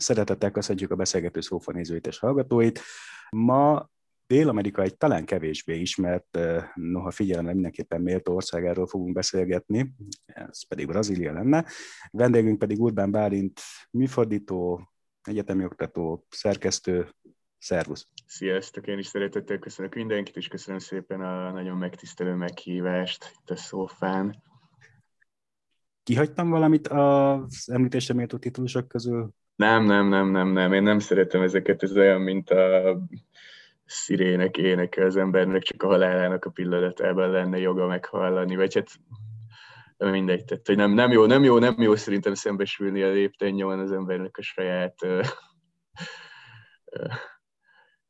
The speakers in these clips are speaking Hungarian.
Szeretettel köszöntjük a beszélgető szófa nézőit és hallgatóit. Ma Dél-Amerika egy talán kevésbé ismert, noha figyelemre mindenképpen méltó országáról fogunk beszélgetni, ez pedig Brazília lenne. Vendégünk pedig Urbán Bálint, műfordító, egyetemi oktató, szerkesztő, Szervusz! Sziasztok! Én is szeretettel köszönök mindenkit, és köszönöm szépen a nagyon megtisztelő meghívást itt a szófán. Kihagytam valamit az említésre méltó titulusok közül? Nem, nem, nem, nem, nem. Én nem szeretem ezeket, ez olyan, mint a szirének éneke az embernek, csak a halálának a pillanatában lenne joga meghallani, vagy hát mindegy, tehát, hogy nem, nem, jó, nem jó, nem jó szerintem szembesülni a léptennyomon az embernek a saját uh, uh,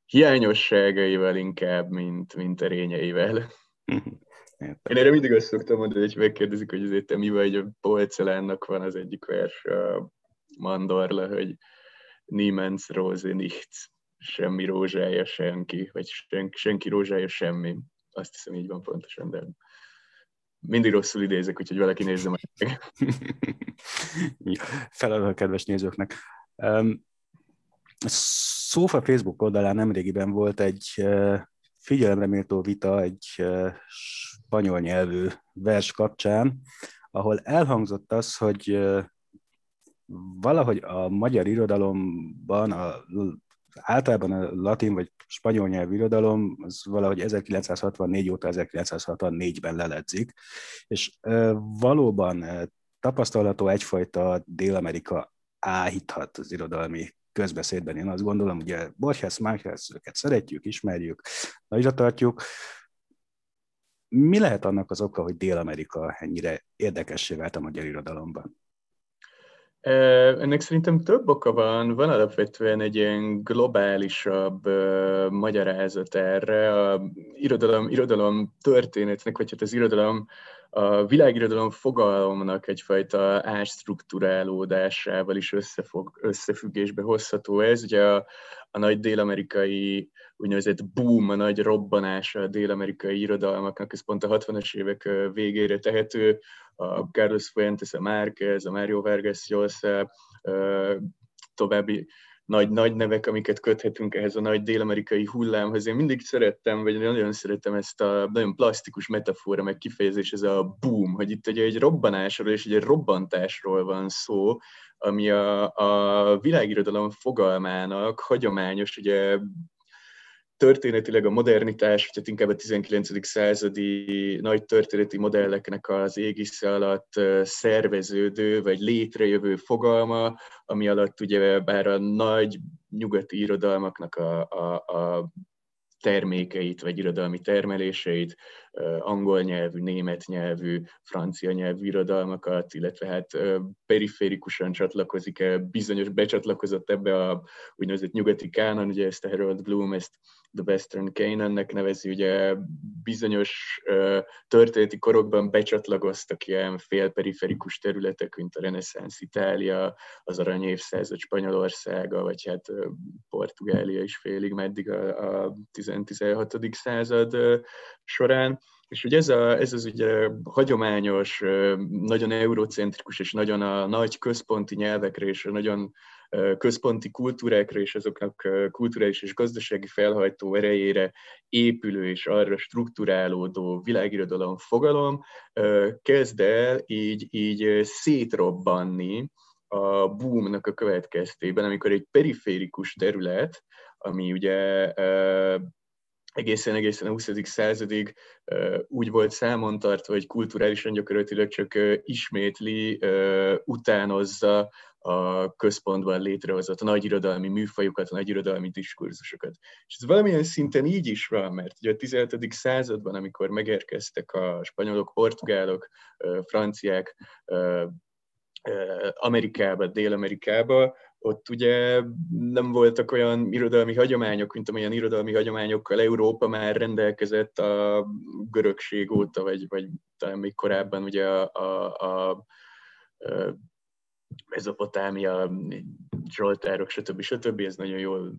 hiányosságaival inkább, mint, mint erényeivel. Én erre mindig azt szoktam mondani, hogy megkérdezik, hogy azért te mi vagy, a Polcelánnak van az egyik vers a Mandorla, hogy Niemens Rose nichts, semmi rózsája senki, vagy senki, senki rózsája semmi. Azt hiszem így van pontosan, de mindig rosszul idézek, úgyhogy valaki nézze meg. Feladom a kedves nézőknek. Um, Szófa Facebook oldalán nemrégiben volt egy figyelemre méltó vita egy spanyol nyelvű vers kapcsán, ahol elhangzott az, hogy valahogy a magyar irodalomban, a, általában a latin vagy spanyol nyelvű irodalom az valahogy 1964 óta 1964-ben leledzik, és valóban tapasztalható egyfajta Dél-Amerika áhíthat az irodalmi közbeszédben. Én azt gondolom, ugye Borges, Márquez, őket szeretjük, ismerjük, nagyra tartjuk. Mi lehet annak az oka, hogy Dél-Amerika ennyire érdekessé vált a magyar irodalomban? Ennek szerintem több oka van. Van alapvetően egy ilyen globálisabb uh, magyarázat erre. A irodalom, irodalom történetnek, vagy hát az irodalom a világirodalom fogalomnak egyfajta ástruktúrálódásával is összefog, összefüggésbe hozható ez. Ugye a, a nagy dél-amerikai úgynevezett boom, a nagy robbanása a dél-amerikai irodalmaknak, ez pont a 60-as évek végére tehető, a Carlos Fuentes, a Márquez, a Mario Vargas Llosa, további nagy, nagy nevek, amiket köthetünk ehhez a nagy dél-amerikai hullámhoz. Én mindig szerettem, vagy nagyon szeretem ezt a nagyon plastikus metafora, meg kifejezés, ez a boom, hogy itt ugye egy robbanásról és egy robbantásról van szó, ami a, a világirodalom fogalmának hagyományos, ugye történetileg a modernitás, vagy inkább a 19. századi nagy történeti modelleknek az égisze alatt szerveződő, vagy létrejövő fogalma, ami alatt ugye bár a nagy nyugati irodalmaknak a, a, a termékeit, vagy irodalmi termeléseit, angol nyelvű, német nyelvű, francia nyelvű irodalmakat, illetve hát periférikusan csatlakozik bizonyos becsatlakozott ebbe a úgynevezett nyugati kánon, ugye ezt a Harold Bloom, ezt The Western Canaannek nevezi, ugye bizonyos történeti korokban becsatlagoztak ilyen félperiferikus területek, mint a reneszánsz Itália, az arany évszázad Spanyolországa, vagy hát uh, Portugália is félig meddig a, a 16. század során. És ugye ez, a, ez az ugye hagyományos, nagyon eurocentrikus és nagyon a nagy központi nyelvekre és a nagyon központi kultúrákra és azoknak kulturális és gazdasági felhajtó erejére épülő és arra strukturálódó világirodalom fogalom kezd el így, így szétrobbanni a boomnak a következtében, amikor egy periférikus terület, ami ugye egészen egészen a 20. századig úgy volt számon tartva, hogy kulturálisan gyakorlatilag csak ismétli, utánozza a központban létrehozott a nagy irodalmi műfajokat, a nagy diskurzusokat. És ez valamilyen szinten így is van, mert ugye a 17. században, amikor megérkeztek a spanyolok, portugálok, franciák Amerikába, Dél-Amerikába, ott ugye nem voltak olyan irodalmi hagyományok, mint amilyen irodalmi hagyományokkal Európa már rendelkezett a görögség óta, vagy, vagy talán még korábban ugye a, a, a, a Mezopotámia, Zsoltárok, stb. stb. Ez nagyon jól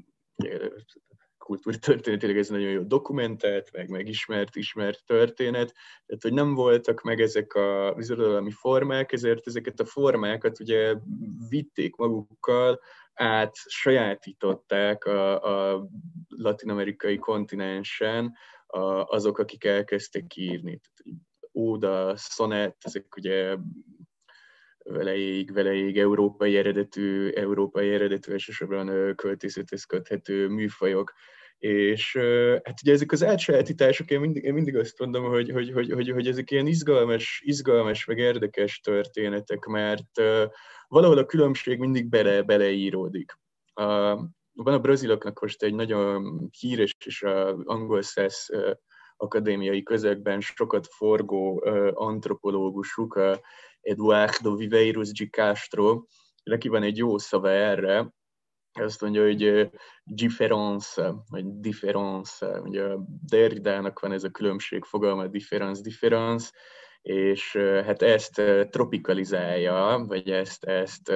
kultúrtörténetileg ez nagyon jó dokumentált, meg megismert, ismert történet, tehát hogy nem voltak meg ezek a irodalmi formák, ezért ezeket a formákat ugye vitték magukkal át sajátították a, a latin-amerikai kontinensen azok, akik elkezdtek írni. Óda, szonett, ezek ugye veleig, veleig európai eredetű, európai eredetű elsősorban költészethez köthető műfajok, és hát ugye ezek az átsajátítások, én mindig, én mindig azt mondom, hogy, hogy, hogy, hogy, hogy ezek ilyen izgalmas, izgalmas, meg érdekes történetek, mert valahol a különbség mindig bele, beleíródik. Van a braziloknak most egy nagyon híres és angol szesz akadémiai közegben sokat forgó antropológusuk, Eduardo Viveiros de Castro, neki van egy jó szava erre, azt mondja, hogy difference, vagy difference, ugye Derridának van ez a különbség fogalma, difference, difference, és hát ezt tropikalizálja, vagy ezt, ezt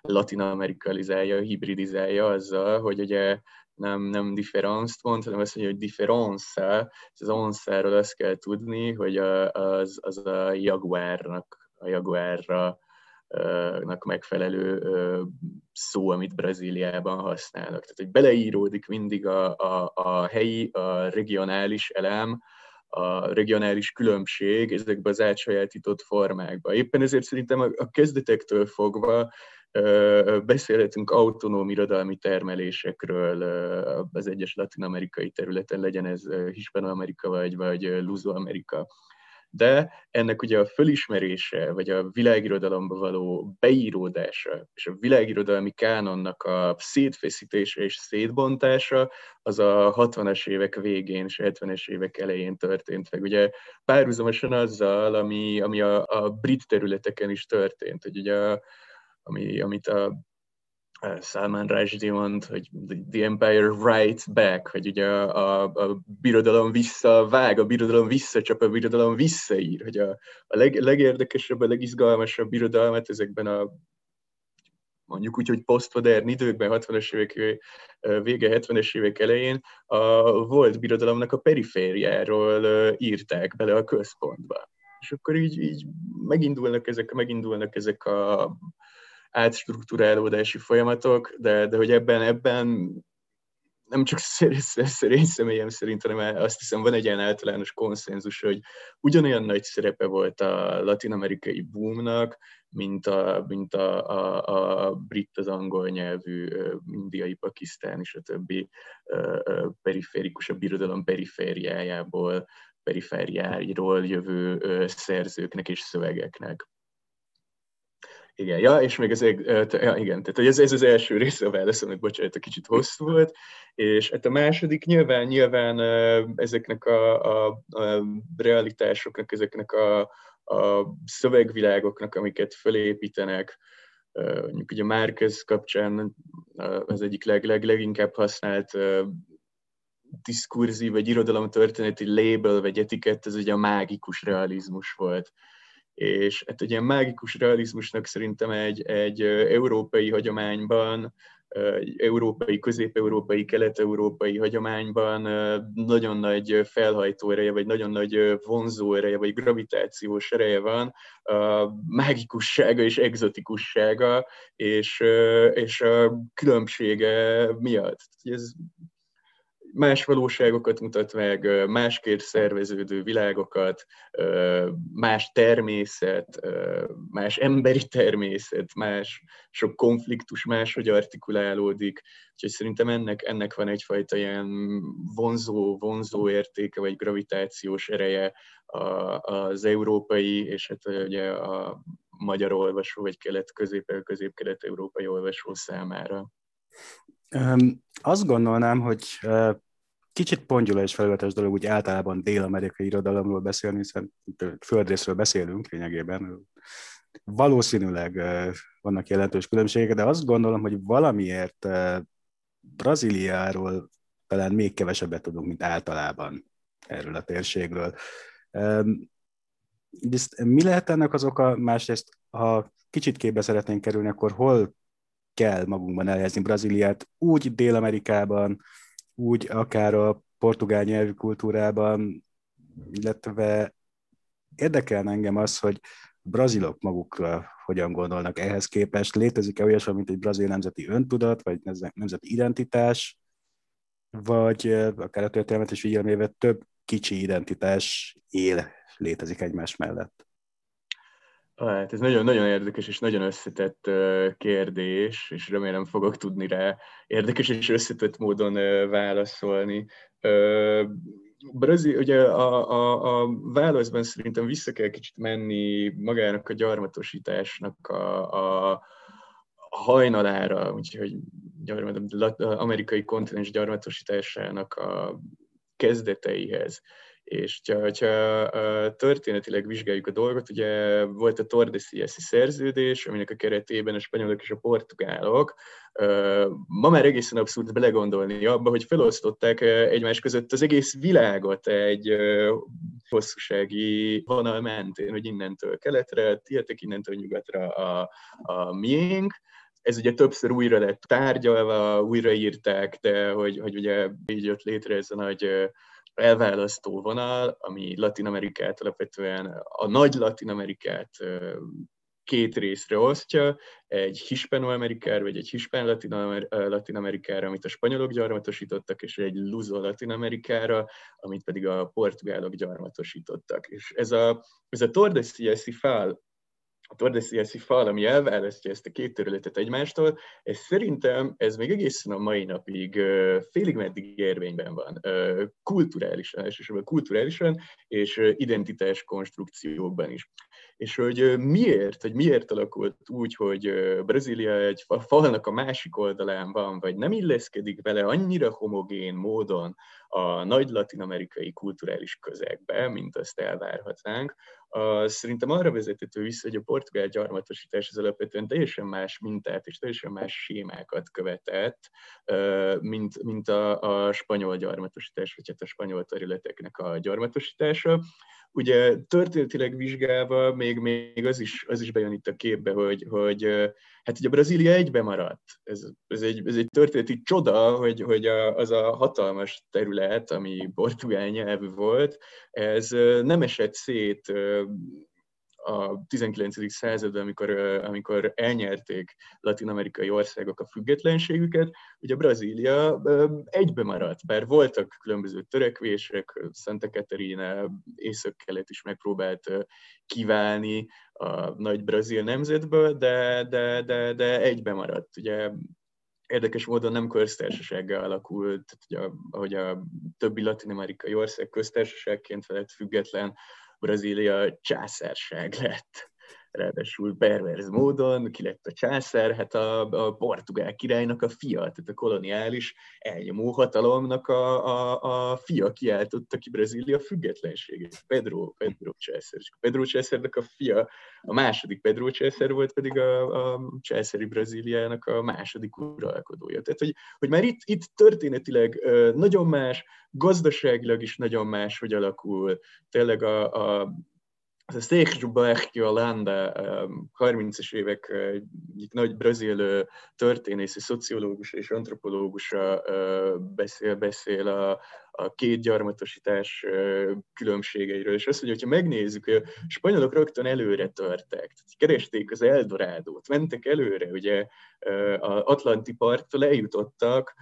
latinamerikalizálja, hibridizálja azzal, hogy ugye nem, nem difference mond, hanem azt mondja, hogy difference, az onszáról azt kell tudni, hogy az, az a jaguárnak, a jaguárra megfelelő szó, amit Brazíliában használnak. Tehát, hogy beleíródik mindig a, a, a helyi, a regionális elem, a regionális különbség ezekbe az átsajátított formákba. Éppen ezért szerintem a kezdetektől fogva beszélhetünk autonóm irodalmi termelésekről az egyes latin-amerikai területen, legyen ez Hispanoamerika vagy, vagy Luzo-Amerika de ennek ugye a fölismerése, vagy a világirodalomba való beíródása, és a világirodalmi kánonnak a szétfeszítése és szétbontása, az a 60-as évek végén és 70-es évek elején történt meg. Ugye párhuzamosan azzal, ami, ami a, a brit területeken is történt, hogy ugye ami, amit a Salman Rushdie mond, hogy the empire writes back, hogy ugye a, a, a birodalom visszavág, a birodalom visszacsap, a birodalom visszaír, hogy a, a leg, legérdekesebb, a legizgalmasabb birodalmat ezekben a mondjuk úgy, hogy posztmodern időkben, 60-as évek vége, 70-es évek elején a volt birodalomnak a perifériáról írták bele a központba. És akkor így, így megindulnak ezek, megindulnak ezek a átstruktúrálódási folyamatok, de, de hogy ebben, ebben nem csak szerény személyem szerint, hanem azt hiszem van egy ilyen általános konszenzus, hogy ugyanolyan nagy szerepe volt a latin-amerikai boomnak, mint a, mint a, a, a brit, az angol nyelvű, indiai, pakisztán és a többi periférikus, a birodalom perifériájából, perifériáiról jövő szerzőknek és szövegeknek. Igen, ja, és még ez, ja, igen, tehát ez, ez az első része a válaszomnak, bocsánat, a kicsit hosszú volt, és hát a második nyilván, nyilván ezeknek a, a, a realitásoknak, ezeknek a, a szövegvilágoknak, amiket felépítenek, mondjuk ugye Márquez kapcsán az egyik leg, leg, leginkább használt diskurzív vagy irodalomtörténeti label vagy etikett, ez ugye a mágikus realizmus volt és hát egy ilyen mágikus realizmusnak szerintem egy, egy európai hagyományban, egy európai, közép-európai, kelet-európai hagyományban nagyon nagy felhajtó ereje, vagy nagyon nagy vonzó ereje, vagy gravitációs ereje van, a mágikussága és egzotikussága, és, és a különbsége miatt. Ez más valóságokat mutat meg, másképp szerveződő világokat, más természet, más emberi természet, más sok konfliktus máshogy artikulálódik. Úgyhogy szerintem ennek, ennek van egyfajta ilyen vonzó, vonzó értéke, vagy gravitációs ereje az európai, és hát ugye a magyar olvasó, vagy kelet, közép, közép-kelet-európai olvasó számára. Azt gondolnám, hogy kicsit pongyula és felületes dolog úgy általában dél-amerikai irodalomról beszélni, hiszen földrészről beszélünk lényegében. Valószínűleg vannak jelentős különbségek, de azt gondolom, hogy valamiért Brazíliáról talán még kevesebbet tudunk, mint általában erről a térségről. Mi lehet ennek az oka? Másrészt, ha kicsit képbe szeretnénk kerülni, akkor hol kell magunkban elhelyezni Brazíliát, úgy Dél-Amerikában, úgy akár a portugál nyelvű kultúrában, illetve érdekelne engem az, hogy brazilok magukra hogyan gondolnak ehhez képest? Létezik-e olyasmi, mint egy brazil nemzeti öntudat, vagy nemzeti identitás, vagy akár a történelmet is figyelméve több kicsi identitás él, létezik egymás mellett? Hát ez nagyon, nagyon érdekes és nagyon összetett kérdés, és remélem fogok tudni rá érdekes és összetett módon válaszolni. Brazil, ugye a, a, a válaszban szerintem vissza kell kicsit menni magának a gyarmatosításnak a, a hajnalára, úgyhogy gyarmat, amerikai kontinens gyarmatosításának a kezdeteihez. És ha, ha történetileg vizsgáljuk a dolgot, ugye volt a Tordesillas szerződés, aminek a keretében a spanyolok és a portugálok ma már egészen abszurd belegondolni abba, hogy felosztották egymás között az egész világot egy hosszúsági vonal mentén, hogy innentől keletre, tietek innentől nyugatra a, a miénk, ez ugye többször újra lett tárgyalva, újraírták, de hogy, hogy ugye így jött létre ez a nagy elválasztó vonal, ami Latin Amerikát alapvetően, a nagy Latin Amerikát két részre osztja, egy hispano-amerikára, vagy egy hispán-latin amerikára, amit a spanyolok gyarmatosítottak, és egy luzo-latin amerikára, amit pedig a portugálok gyarmatosítottak. És ez a, ez a Tordesillas fál, a Tordesillas fal, ami elválasztja ezt a két területet egymástól, ez szerintem ez még egészen a mai napig félig meddig érvényben van, kulturálisan, elsősorban kulturálisan, és identitás konstrukciókban is. És hogy miért, hogy miért alakult úgy, hogy Brazília egy falnak a másik oldalán van, vagy nem illeszkedik bele annyira homogén módon a nagy latin-amerikai kulturális közegbe, mint azt elvárhatnánk, szerintem arra vezethető vissza, hogy a portugál gyarmatosítás az alapvetően teljesen más mintát és teljesen más sémákat követett, mint, mint a, a spanyol gyarmatosítás, vagy hát a spanyol területeknek a gyarmatosítása. Ugye történetileg vizsgálva még, még az, is, az is bejön itt a képbe, hogy, hogy hát ugye Brazília egybe maradt. Ez, ez, egy, ez egy történeti csoda, hogy, hogy a, az a hatalmas terület, ami portugál nyelvű volt, ez nem esett szét a 19. században, amikor, amikor elnyerték latin-amerikai országok a függetlenségüket, ugye Brazília egybe maradt, bár voltak különböző törekvések, Santa Catarina észak-kelet is megpróbált kiválni a nagy brazil nemzetből, de, de, de, de egybe maradt. Ugye érdekes módon nem köztársasággal alakult, ugye, ahogy a többi latin-amerikai ország köztársaságként lett független, Brazília császárság lett ráadásul perverz módon, ki lett a császár, hát a, a portugál királynak a fia, tehát a koloniális elnyomó hatalomnak a, a, a fia kiáltotta ki Brazília függetlenségét, Pedro, Pedro császár. Pedro császárnak a fia, a második Pedro császár volt pedig a, a császári Brazíliának a második uralkodója. Tehát, hogy, hogy már itt, itt történetileg nagyon más, gazdaságilag is nagyon más, hogy alakul. Tényleg a, a az a Sergio Landa, 30-es évek egyik nagy brazil történész, szociológus és antropológus beszél, beszél a, a két gyarmatosítás különbségeiről, és azt mondja, hogyha megnézzük, hogy a spanyolok rögtön előre törtek, keresték az Eldorádót, mentek előre, ugye az Atlanti parttól eljutottak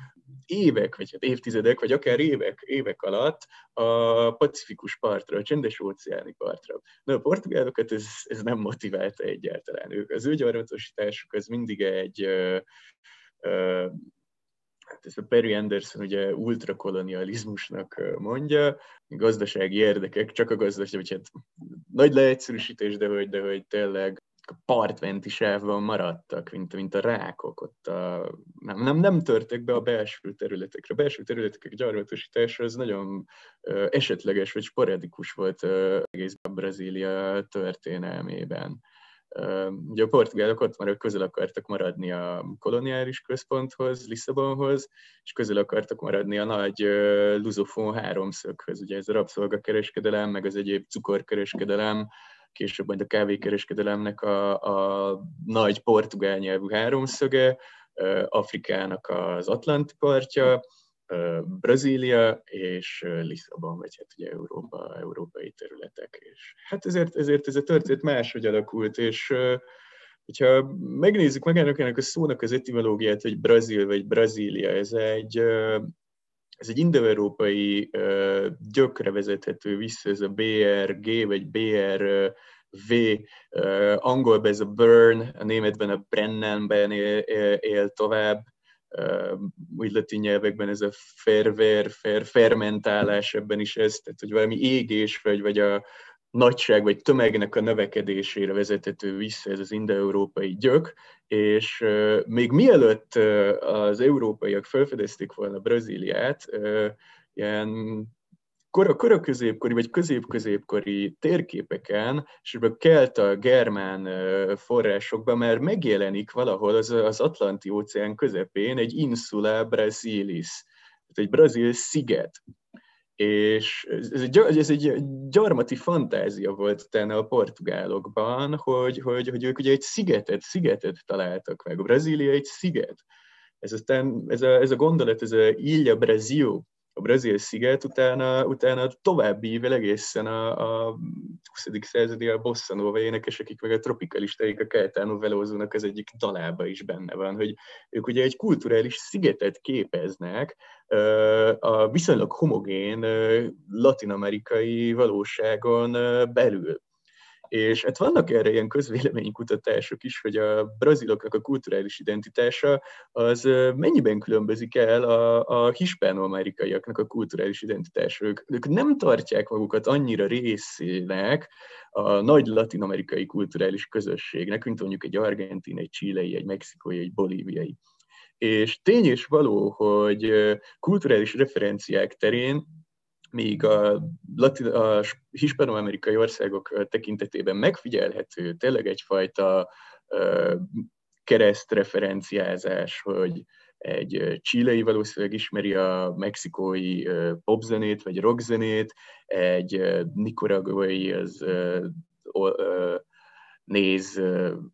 évek, vagy hát évtizedek, vagy akár évek, évek alatt a pacifikus partra, a csendes óceáni partra. Na, a portugálokat ez, ez nem motiválta egyáltalán. Ők, az ő gyarmatosításuk az mindig egy hát ezt a Perry Anderson ugye ultrakolonializmusnak mondja, gazdasági érdekek, csak a gazdaság, vagy hát nagy leegyszerűsítés, de hogy, de hogy tényleg a partmenti sávban maradtak, mint, mint a rákok, ott a, nem, nem, nem törtek be a belső területekre. A belső területek gyarmatosítása az nagyon uh, esetleges vagy sporadikus volt uh, egész Brazília történelmében. Ugye a portugálok ott már közel akartak maradni a koloniális központhoz, Lisszabonhoz, és közel akartak maradni a nagy luzofon háromszöghöz. Ugye ez a rabszolgakereskedelem, meg az egyéb cukorkereskedelem, később majd a kávékereskedelemnek a, a nagy portugál nyelvű háromszöge, Afrikának az Atlanti partja, Brazília és Lisszabon, vagy hát ugye Európa, európai területek. És hát ezért, ezért ez a történet máshogy alakult, és hogyha megnézzük magának ennek a szónak az etimológiát, hogy Brazil vagy Brazília, ez egy, ez egy indoeurópai gyökre vezethető vissza, ez a BRG vagy BR V, angolban ez a burn, a németben a brennenben él, él tovább, latin nyelvekben ez a ferver, fer, fermentálás, ebben is ez, tehát hogy valami égés, vagy, vagy a nagyság, vagy tömegnek a növekedésére vezethető vissza ez az indoeurópai gyök, és még mielőtt az európaiak felfedezték volna Brazíliát, ilyen kora, kora középkori vagy közép-középkori térképeken, és ebből kelt a germán forrásokban már megjelenik valahol az, az Atlanti óceán közepén egy insula brasilis, egy brazil sziget. És ez egy, ez egy gyarmati fantázia volt utána a portugálokban, hogy, hogy, hogy ők ugye egy szigetet, szigetet találtak meg. A Brazília egy sziget. Ez, aztán, ez, a, ez a gondolat, ez a Ilha Brasil, a brazil sziget, utána, utána tovább ível egészen a, a 20. századi a bossa nova énekesek, meg a tropikalistáik a Caetano Velozónak az egyik dalába is benne van, hogy ők ugye egy kulturális szigetet képeznek a viszonylag homogén latinamerikai valóságon belül. És hát vannak erre ilyen közvéleménykutatások is, hogy a braziloknak a kulturális identitása az mennyiben különbözik el a, a hispánoamerikaiaknak a kulturális identitása. Ők, ők nem tartják magukat annyira részének a nagy latinamerikai kulturális közösségnek, mint mondjuk egy argentin, egy csilei, egy mexikói, egy bolíviai. És tény és való, hogy kulturális referenciák terén míg a, latin, a hispanoamerikai országok tekintetében megfigyelhető tényleg egyfajta keresztreferenciázás, hogy egy csilei valószínűleg ismeri a mexikói popzenét vagy rockzenét, egy nikaraguai az néz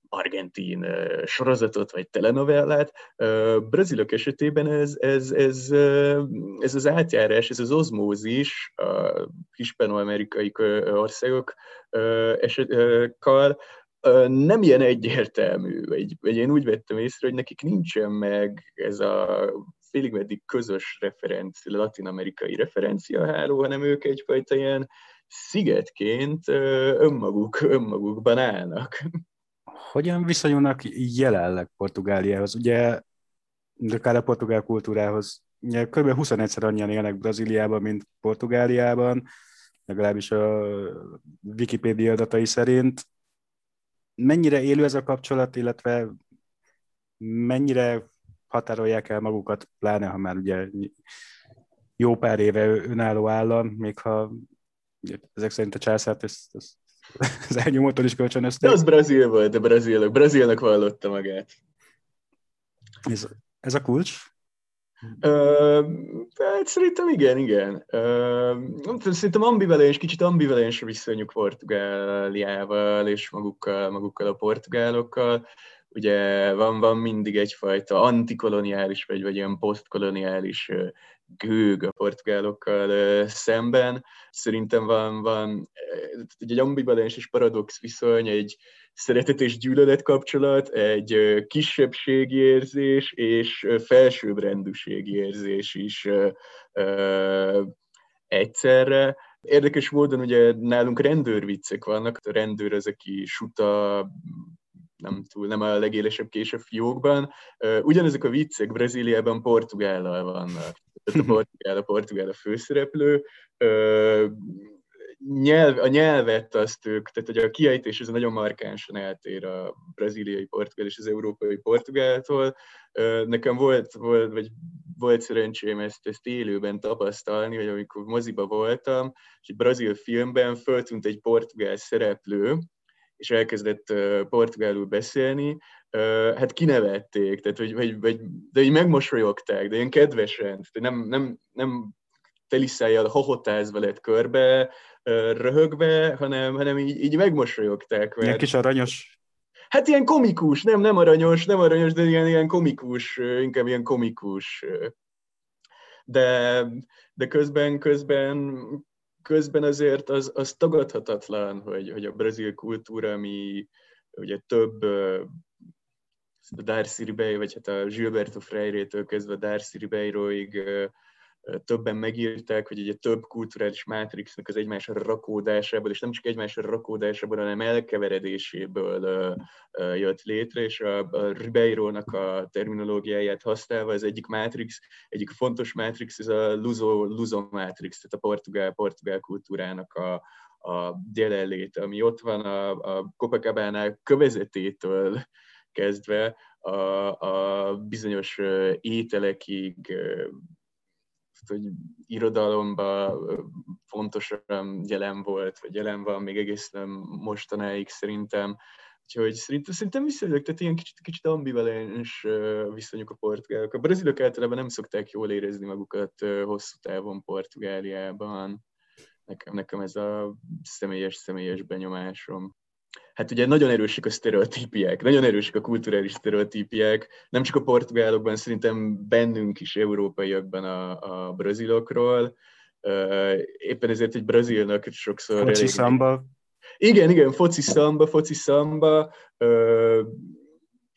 argentin sorozatot vagy telenovellát. Brazilok esetében ez, ez, ez, ez az átjárás, ez az ozmózis a hispanoamerikai országok esetkkal nem ilyen egyértelmű, vagy, vagy én úgy vettem észre, hogy nekik nincsen meg ez a félig meddig közös referencia, latin-amerikai referenciaháló, hanem ők egyfajta ilyen szigetként önmaguk, önmagukban állnak. Hogyan viszonyulnak jelenleg Portugáliához? Ugye, akár a portugál kultúrához, ugye kb. 21-szer annyian élnek Brazíliában, mint Portugáliában, legalábbis a Wikipédia adatai szerint. Mennyire élő ez a kapcsolat, illetve mennyire határolják el magukat, pláne ha már ugye jó pár éve önálló állam, még ha ezek szerint a császárt ezt, ezt, az elnyomótól is kölcsönözték. De az brazil volt, de brazilok. Brazilnak vallotta magát. Ez, ez a kulcs? Uh, hát szerintem igen, igen. Uh, szerintem ambivalens, kicsit ambivalens a viszonyuk Portugáliával és magukkal, magukkal a portugálokkal. Ugye van, van mindig egyfajta antikoloniális, vagy, vagy ilyen posztkoloniális gőg a portugálokkal szemben. Szerintem van, van egy ambivalens és paradox viszony, egy szeretet és gyűlölet kapcsolat, egy kisebbségi érzés és felsőbbrendűségi érzés is egyszerre. Érdekes módon ugye nálunk rendőrviccek vannak, a rendőr az, aki suta, nem túl, nem a legélesebb kés a fiókban. Ugyanezek a viccek Brazíliában Portugállal vannak. A portugál, a portugál a főszereplő. Nyelv, a nyelvet azt ők, tehát hogy a kiejtés ez nagyon markánsan eltér a braziliai portugál és az európai portugáltól. Nekem volt, volt, vagy volt szerencsém ezt, ezt élőben tapasztalni, hogy amikor moziba voltam, és egy brazil filmben föltűnt egy portugál szereplő, és elkezdett portugálul beszélni, hát kinevették, tehát, hogy, vagy, vagy, de így megmosolyogták, de ilyen kedvesen, tehát nem, nem, nem teliszájjal hohotázva lett körbe, röhögve, hanem, hanem így, így megmosolyogták. Mert... Ilyen kis aranyos. Hát ilyen komikus, nem, nem aranyos, nem aranyos, de ilyen, ilyen komikus, inkább ilyen komikus de, de közben, közben, közben azért az, az tagadhatatlan, hogy, hogy a brazil kultúra, ami ugye több Darcy Ribeiro, vagy hát a Gilberto Freire-től kezdve Darcy Ribeiroig többen megírták, hogy ugye több kulturális mátrixnak az egymásra rakódásából, és nem csak egymásra rakódásából, hanem elkeveredéséből jött létre, és a, a Ribeiro-nak a terminológiáját használva az egyik mátrix, egyik fontos mátrix, ez a Luso, Luso mátrix, tehát a portugál, portugál kultúrának a, a jelenléte, ami ott van a, a Copacabana kövezetétől kezdve a, a bizonyos ételekig, hogy irodalomban fontosan jelen volt, vagy jelen van még egészen mostanáig szerintem. Úgyhogy szerintem, szerintem viszonylag, tehát ilyen kicsit, kicsit ambivalens viszonyuk a portugálok. A brazilok általában nem szokták jól érezni magukat hosszú távon Portugáliában. Nekem, nekem ez a személyes-személyes benyomásom hát ugye nagyon erősek a sztereotípiák, nagyon erősek a kulturális sztereotípiák, nem csak a portugálokban, szerintem bennünk is, európaiakban a, a brazilokról. Éppen ezért egy brazilnak sokszor... Foci elég... szamba. Igen, igen, foci szamba, foci szamba.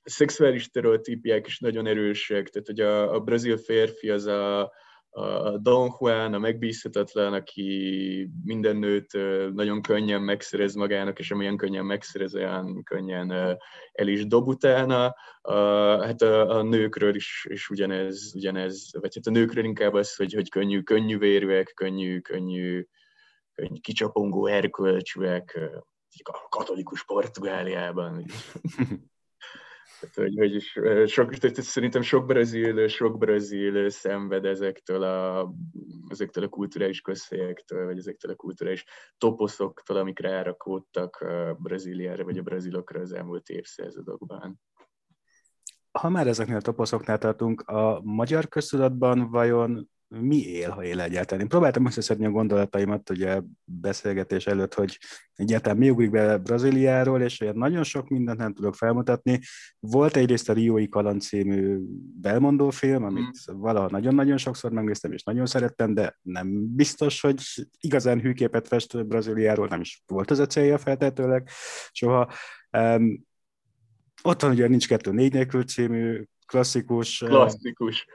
Szexuális sztereotípiák is nagyon erősek, tehát hogy a, a brazil férfi az a, a Don Juan, a megbízhatatlan, aki minden nőt nagyon könnyen megszerez magának, és amilyen könnyen megszerez, olyan könnyen el is dob utána. Hát a, a nőkről is, is ugyanez, ugyanez, vagy hát a nőkről inkább az, hogy, hogy könnyű, könnyű vérűek, könnyű, könnyű, könnyű kicsapongó erkölcsűek, a katolikus Portugáliában. hogy, hogy sok, tehát szerintem sok brazil, sok brazil szenved ezektől a, ezektől a kulturális közhelyektől, vagy ezektől a kulturális toposzoktól, amik rárakódtak Brazíliára, vagy a brazilokra az elmúlt évszázadokban. Ha már ezeknél a toposzoknál tartunk, a magyar köztudatban vajon mi él, ha él egyáltalán. Én próbáltam összeszedni a gondolataimat ugye beszélgetés előtt, hogy egyáltalán mi ugrik be Brazíliáról, és olyan nagyon sok mindent nem tudok felmutatni. Volt egyrészt a Riói Kaland című belmondó film, amit mm. valaha nagyon-nagyon sokszor megnéztem, és nagyon szerettem, de nem biztos, hogy igazán hűképet fest Brazíliáról, nem is volt az a célja feltetőleg soha. Um, ott van ugye Nincs kettő négy nélkül című klasszikus. Klasszikus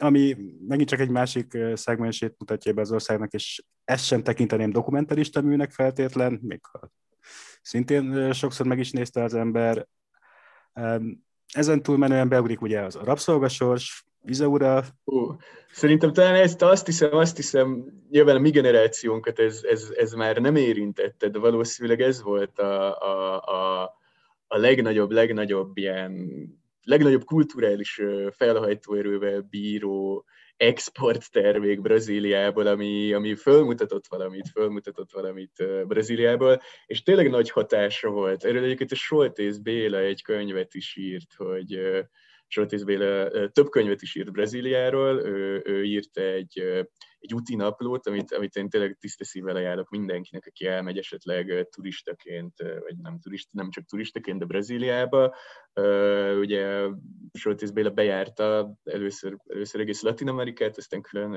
ami megint csak egy másik szegmensét mutatja be az országnak, és ezt sem tekinteném dokumentarista műnek feltétlen, még ha szintén sokszor meg is nézte az ember. Ezen túlmenően beugrik ugye az a rabszolgasors, Izaura. Uh, szerintem talán ezt azt hiszem, azt hiszem, nyilván a mi generációnkat ez, ez, ez már nem érintette, de valószínűleg ez volt a, a, a, a legnagyobb, legnagyobb ilyen legnagyobb kulturális felhajtóerővel bíró export termék Brazíliából, ami, ami fölmutatott valamit, fölmutatott valamit Brazíliából, és tényleg nagy hatása volt. Erről egyébként a Soltész Béla egy könyvet is írt, hogy Soltész Béla több könyvet is írt Brazíliáról, ő, ő írt egy egy úti naplót, amit, amit én tényleg tiszta szívvel ajánlok mindenkinek, aki elmegy esetleg turistaként, vagy nem, turist, nem csak turistaként, de Brazíliába. Ugye Soltész Béla bejárta először, először egész Latin Amerikát, aztán külön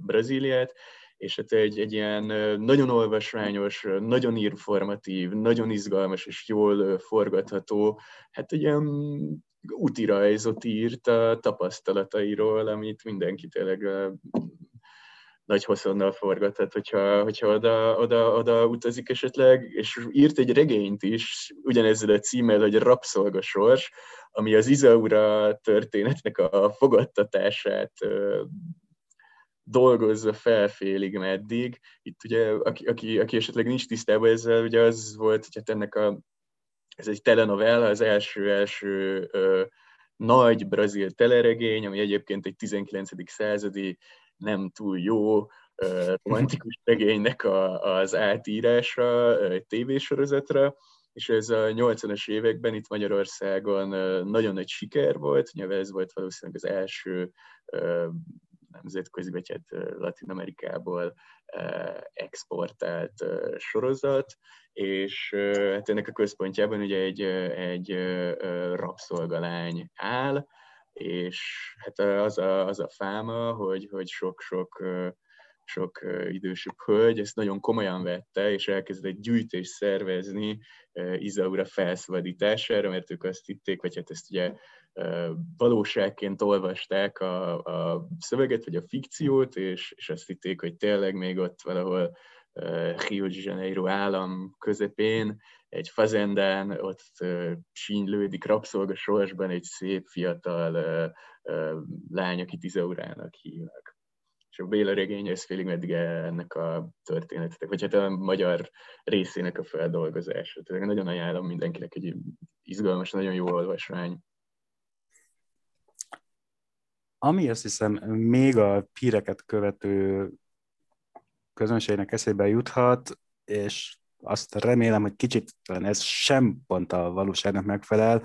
Brazíliát, és hát egy, egy ilyen nagyon olvasmányos, nagyon informatív, nagyon izgalmas és jól forgatható, hát egy ilyen úti rajzot írt a tapasztalatairól, amit mindenki tényleg nagy hosszonnal forgat, hogyha, hogyha oda, oda, oda utazik esetleg, és írt egy regényt is, ugyanezzel a címmel, hogy Rabszolgasors, ami az Izaura történetnek a fogadtatását dolgozza fel félig meddig. Itt ugye, aki, aki, aki esetleg nincs tisztában ezzel, ugye az volt, hogy hát ennek a, ez egy telenovella, az első-első nagy brazil teleregény, ami egyébként egy 19. századi nem túl jó romantikus regénynek a, az átírása egy tévésorozatra, és ez a 80-as években itt Magyarországon nagyon nagy siker volt, nyilván ez volt valószínűleg az első nemzetközi, vagy hát Latin Amerikából exportált sorozat, és hát ennek a központjában ugye egy, egy rabszolgalány áll, és hát az a, az a fáma, hogy, hogy sok-sok sok idősebb hölgy ezt nagyon komolyan vette, és elkezdett gyűjtést szervezni Izaura felszabadítására, mert ők azt hitték, vagy hát ezt ugye valóságként olvasták a, a szöveget, vagy a fikciót, és, és azt hitték, hogy tényleg még ott valahol Rio de Janeiro állam közepén, egy fazendán, ott sínylődik rabszolgasorsban egy szép fiatal lány, akit Izaurának hívnak és a Béla regény, ez félig meddig ennek a történetek, vagy hát a magyar részének a feldolgozása. Tehát nagyon ajánlom mindenkinek egy izgalmas, nagyon jó olvasmány. Ami azt hiszem még a píreket követő közönségnek eszébe juthat, és azt remélem, hogy kicsit ez sem pont a valóságnak megfelel,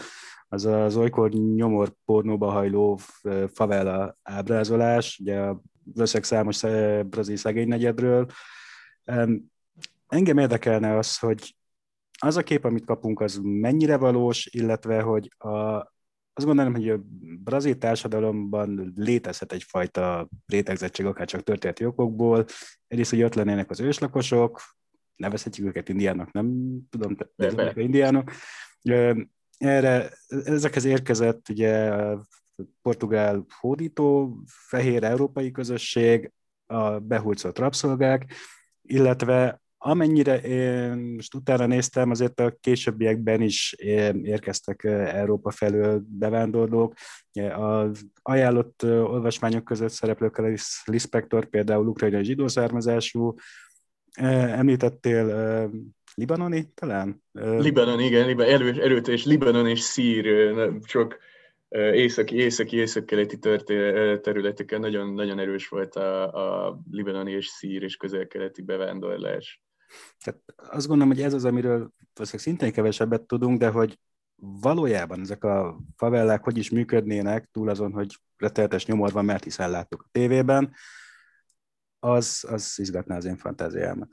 az az olykor nyomor pornóba hajló favela ábrázolás, ugye a veszek számos brazil szegény negyedről. Engem érdekelne az, hogy az a kép, amit kapunk, az mennyire valós, illetve, hogy a, azt gondolom, hogy a brazil társadalomban létezhet egyfajta rétegzettség, akár csak történeti okokból. Egyrészt, hogy ott lennének az őslakosok, nevezhetjük őket indiának, nem tudom, de indiánok. Erre, ezekhez érkezett ugye portugál hódító, fehér európai közösség, a behulcolt rabszolgák, illetve amennyire én most utána néztem, azért a későbbiekben is érkeztek Európa felől bevándorlók. Az ajánlott olvasmányok között szereplők Lispector, például ukrajnai zsidó származású, említettél libanoni talán? Libanon, igen, erő, erőteljes Libanon és szír, sok északi, északi, északkeleti területeken nagyon, nagyon erős volt a, a libanoni és szír és közel-keleti bevándorlás. Tehát azt gondolom, hogy ez az, amiről szintén kevesebbet tudunk, de hogy valójában ezek a favellák hogy is működnének, túl azon, hogy retteltes nyomor van, mert hiszen láttuk a tévében, az, az izgatná az én fantáziámat.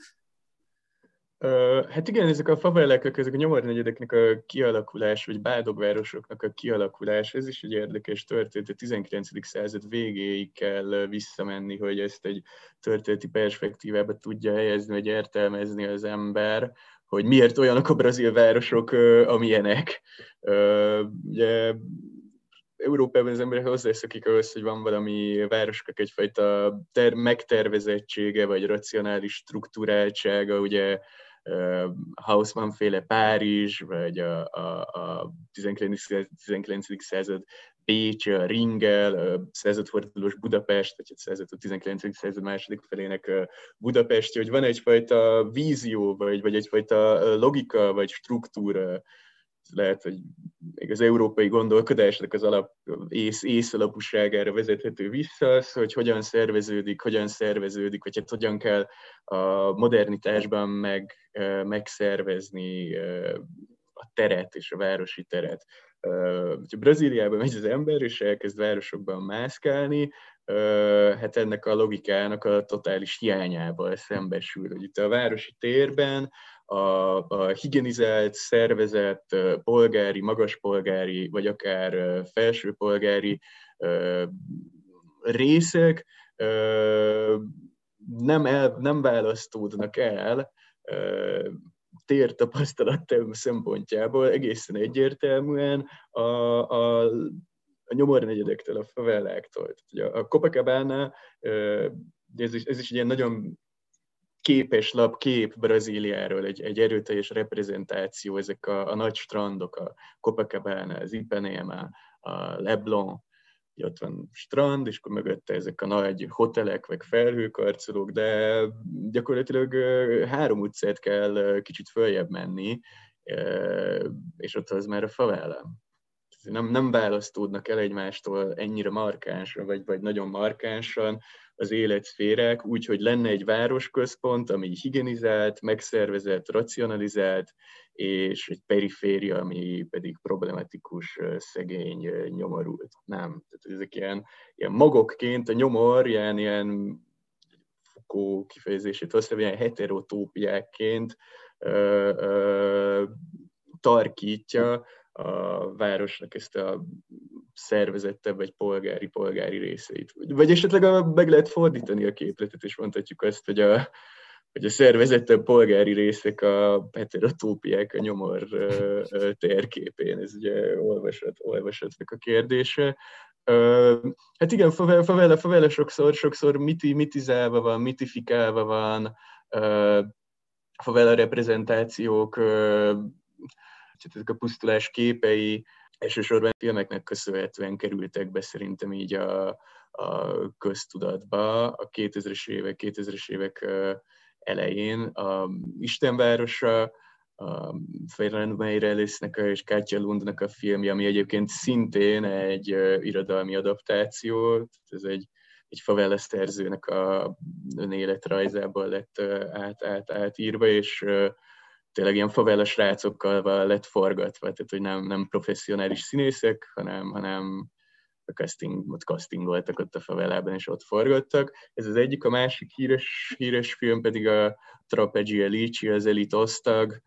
Hát igen, ezek a favelek, ezek a nyomornegyedeknek a kialakulás, vagy bádogvárosoknak a kialakulás, ez is egy érdekes történet. A 19. század végéig kell visszamenni, hogy ezt egy történeti perspektívába tudja helyezni, vagy értelmezni az ember, hogy miért olyanok a brazil városok, amilyenek. Ugye Európában az emberek hozzászokik ahhoz, hogy van valami városok egyfajta ter- megtervezettsége, vagy racionális struktúráltsága, ugye Hausmann féle Párizs, vagy a, a, a 19. 19. század Pécs, a Ringel, a századfordulós Budapest, vagy a század, a 19. század második felének Budapest, hogy van egyfajta vízió, vagy, vagy egyfajta logika, vagy struktúra lehet, hogy még az európai gondolkodásnak az alap, ész, észalapúságára vezethető vissza, az, hogy hogyan szerveződik, hogyan szerveződik, vagy hát hogyan kell a modernitásban meg, megszervezni a teret és a városi teret. Ha Brazíliában megy az ember, és elkezd városokban mászkálni, hát ennek a logikának a totális hiányával szembesül. Hogy itt a városi térben a, a higienizált, szervezett, polgári, magaspolgári, vagy akár felsőpolgári részek nem, el, nem választódnak el tértapasztalat szempontjából egészen egyértelműen a, a, a nyomornegyedektől, a faveláktól. A Copacabana, ez is, egy ilyen nagyon képes lap kép Brazíliáról, egy, egy erőteljes reprezentáció, ezek a, a nagy strandok, a Copacabana, az Ipanema, a Leblon, ott van strand, és akkor mögötte ezek a nagy hotelek, vagy felhőkarcolók, de gyakorlatilag három utcát kell kicsit följebb menni, és ott az már a favela. Nem, nem választódnak el egymástól ennyire markánsan, vagy, vagy nagyon markánsan, az életszférák, úgy, hogy lenne egy városközpont, ami higienizált, megszervezett, racionalizált, és egy periféria, ami pedig problematikus, szegény, nyomorult. Nem. Tehát ezek ilyen, ilyen magokként, a nyomor ilyen, ilyen Foucault kifejezését használva, ilyen heterotópiákként ö, ö, tarkítja a városnak ezt a szervezettebb vagy polgári-polgári részeit. Vagy esetleg meg lehet fordítani a képletet, és mondhatjuk azt, hogy a, hogy a szervezettebb polgári részek a heterotópiák a nyomor térképén. Ez ugye olvasat, olvasatnak a kérdése. Hát igen, favela, favela, favela sokszor, sokszor miti, mitizálva van, mitifikálva van, favela reprezentációk, ezek a pusztulás képei, elsősorban filmeknek köszönhetően kerültek be szerintem így a, a köztudatba a 2000-es évek, 2000-es évek elején. A Istenvárosa, a Ferran Meirelisnek és Katja Lundnak a filmje, ami egyébként szintén egy irodalmi adaptáció, ez egy, egy favela szerzőnek a önéletrajzából lett át, át, átírva, és tényleg ilyen favela srácokkal lett forgatva, tehát hogy nem, nem professzionális színészek, hanem, hanem a casting, ott castingoltak ott a favelában, és ott forgattak. Ez az egyik, a másik híres, híres film pedig a Trapegia Lici, az elit osztag,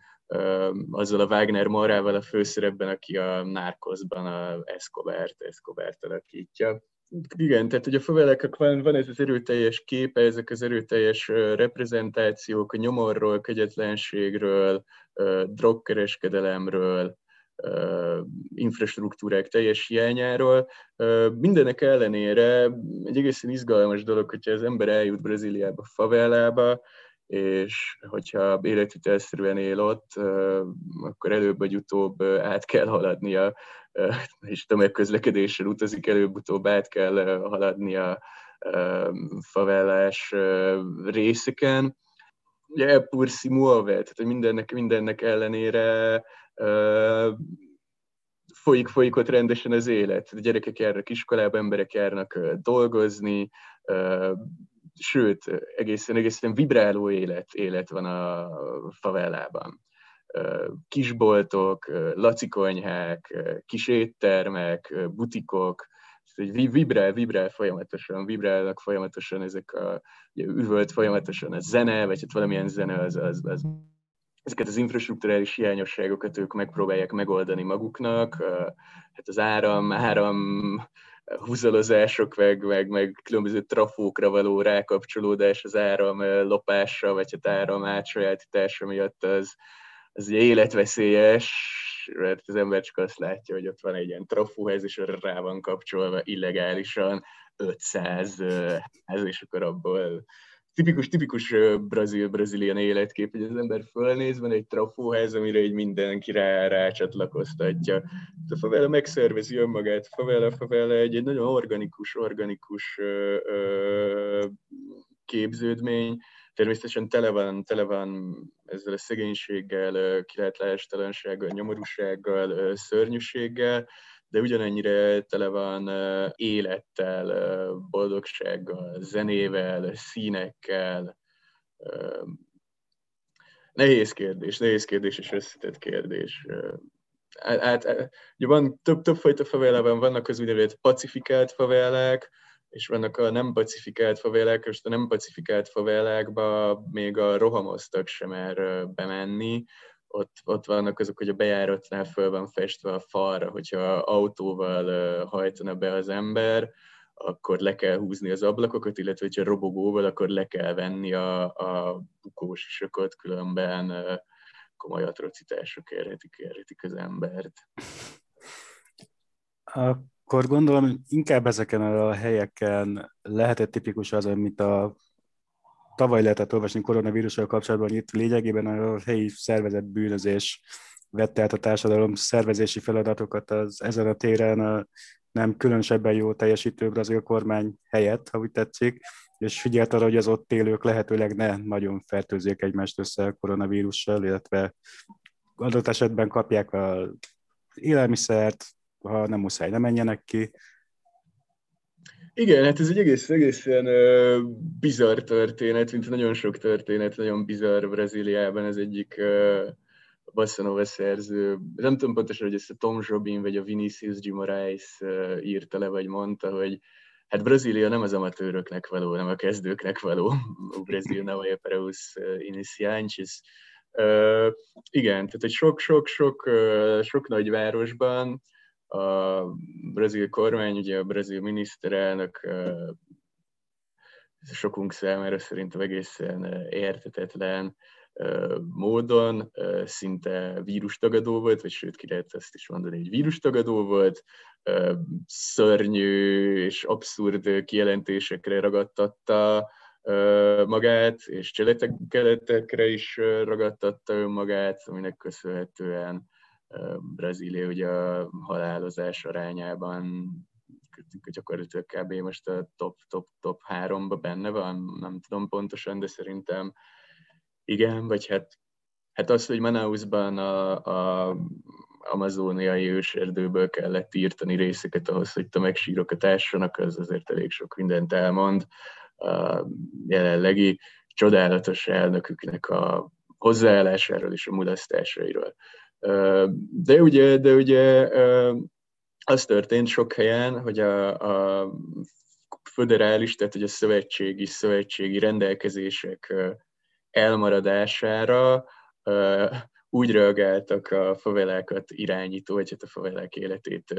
azzal a Wagner Morával a főszerepben, aki a Narcosban a Escobert, Escobert alakítja. Igen, tehát ugye a faveleknek van, van ez az erőteljes képe, ezek az erőteljes reprezentációk a nyomorról, kegyetlenségről, drogkereskedelemről, infrastruktúrák teljes hiányáról. Mindenek ellenére egy egészen izgalmas dolog, hogyha az ember eljut Brazíliába, favelába, és hogyha életvitelszerűen él ott, akkor előbb vagy utóbb át kell haladnia, és tömegközlekedéssel utazik, előbb-utóbb át kell haladnia favellás részeken. Ugye pur si muove, tehát hogy mindennek, mindennek ellenére folyik, folyik ott rendesen az élet. A gyerekek járnak iskolába, emberek járnak dolgozni, sőt, egészen, egészen vibráló élet, élet van a favellában. Kisboltok, lacikonyhák, kis éttermek, butikok, vibrál, vibrál folyamatosan, vibrálnak folyamatosan ezek a, ugye, üvölt folyamatosan a zene, vagy hát valamilyen zene az, az, az ezeket az infrastruktúrális hiányosságokat ők megpróbálják megoldani maguknak, hát az áram, áram húzalozások, meg, meg, meg különböző trafókra való rákapcsolódás az áram lopása, vagy hát áram átsajátítása miatt az, az ugye életveszélyes, mert az ember csak azt látja, hogy ott van egy ilyen trafóhez, és rá van kapcsolva illegálisan 500 ház, és akkor abból tipikus, tipikus brazil, brazilian életkép, hogy az ember fölnéz, van egy trafóház, amire egy mindenki rá, rácsatlakoztatja. A favela megszervezi önmagát, favela, favela egy, egy nagyon organikus, organikus ö, ö, képződmény, természetesen tele van, tele van ezzel a szegénységgel, kilátlástalansággal, nyomorúsággal, szörnyűséggel, de ugyanennyire tele van élettel, boldogsággal, zenével, színekkel. Nehéz kérdés, nehéz kérdés és összetett kérdés. Hát, ugye van több, több fajta favelában, vannak az úgynevezett pacifikált favelák, és vannak a nem pacifikált favelák, és a nem pacifikált favelákba még a rohamoztak sem mer bemenni, ott, ott vannak azok, hogy a bejáratnál föl van festve a falra, hogyha autóval hajtana be az ember, akkor le kell húzni az ablakokat, illetve hogyha robogóval, akkor le kell venni a, a bukós isakat, különben komoly atrocitások érhetik, érhetik az embert. Akkor gondolom, inkább ezeken a helyeken lehetett tipikus az, amit a tavaly lehetett olvasni koronavírussal kapcsolatban, hogy itt lényegében a helyi szervezet bűnözés vette át a társadalom szervezési feladatokat az ezen a téren a nem különösebben jó teljesítő brazil kormány helyett, ha úgy tetszik, és figyelt arra, hogy az ott élők lehetőleg ne nagyon fertőzzék egymást össze a koronavírussal, illetve adott esetben kapják az élelmiszert, ha nem muszáj, ne menjenek ki, igen, hát ez egy egész, egészen uh, bizarr történet, mint nagyon sok történet, nagyon bizarr Brazíliában, ez egyik uh, Bossa Nova szerző, nem tudom pontosan, hogy ezt a Tom Jobin vagy a Vinicius G. Moraes uh, írta le, vagy mondta, hogy hát Brazília nem az amatőröknek való, nem a kezdőknek való. O Brasil não é para. Igen, tehát egy sok-sok-sok sok nagy városban a brazil kormány, ugye a brazil miniszterelnök sokunk számára szerintem egészen értetetlen módon szinte vírustagadó volt, vagy sőt ki lehet ezt is mondani, hogy vírustagadó volt, szörnyű és abszurd kijelentésekre ragadtatta magát, és cseletekre is ragadtatta önmagát, aminek köszönhetően Brazília ugye a halálozás arányában gyakorlatilag kb. most a top, top, top háromba benne van, nem tudom pontosan, de szerintem igen, vagy hát, hát az, hogy Manausban a, a amazóniai őserdőből kellett írtani részeket ahhoz, hogy tömegsírokat ássanak, az azért elég sok mindent elmond. A jelenlegi csodálatos elnöküknek a hozzáállásáról és a mulasztásairól. De ugye, de ugye az történt sok helyen, hogy a, a föderális, tehát hogy a szövetségi, szövetségi rendelkezések elmaradására úgy reagáltak a favelákat irányító, vagy hát a favelák életét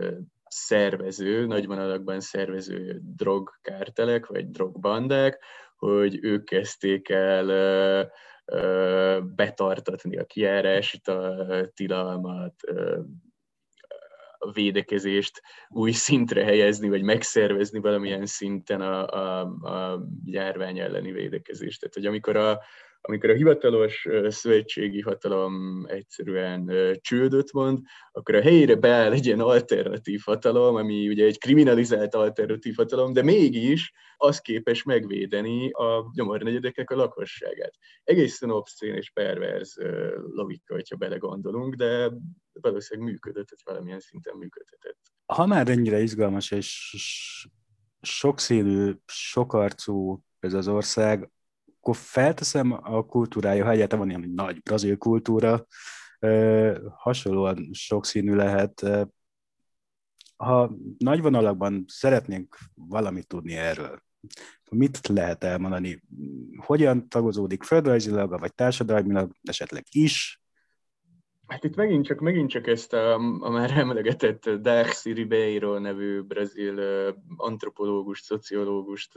szervező, nagy vonalakban szervező drogkártelek, vagy drogbandák, hogy ők kezdték el betartatni a kiárásít, a tilalmat, a védekezést új szintre helyezni, vagy megszervezni valamilyen szinten a, a, a járvány elleni védekezést. Tehát, hogy amikor a, amikor a hivatalos szövetségi hatalom egyszerűen csődöt mond, akkor a helyére beáll egy ilyen alternatív hatalom, ami ugye egy kriminalizált alternatív hatalom, de mégis az képes megvédeni a gyomornegyedeknek a lakosságát. Egészen obszén és perverz logika, hogyha belegondolunk, de valószínűleg működött, valamilyen szinten működhetett. Ha már ennyire izgalmas és sokszínű, sokarcú ez az ország, akkor felteszem a kultúrája, ha egyáltalán van ilyen nagy brazil kultúra, hasonlóan sokszínű lehet. Ha nagy vonalakban szeretnénk valamit tudni erről, mit lehet elmondani? Hogyan tagozódik földrajzilag, vagy társadalmilag esetleg is? Hát itt megint csak, megint csak ezt a, a már emlegetett Darcy Ribeiro nevű brazil antropológust, szociológust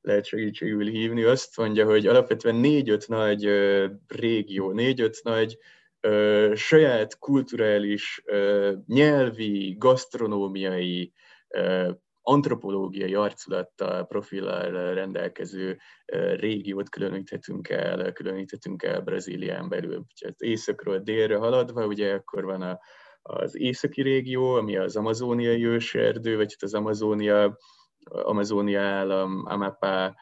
lehet segítségül hívni, azt mondja, hogy alapvetően négy-öt nagy régió, négy-öt nagy saját kulturális, nyelvi, gasztronómiai, antropológiai arculattal, profillal rendelkező régiót különíthetünk el, különíthetünk el Brazílián belül. Úgyhogy északról délre haladva, ugye akkor van a, az északi régió, ami az amazóniai őserdő, vagy az Amazónia Amazónia állam, Amapá,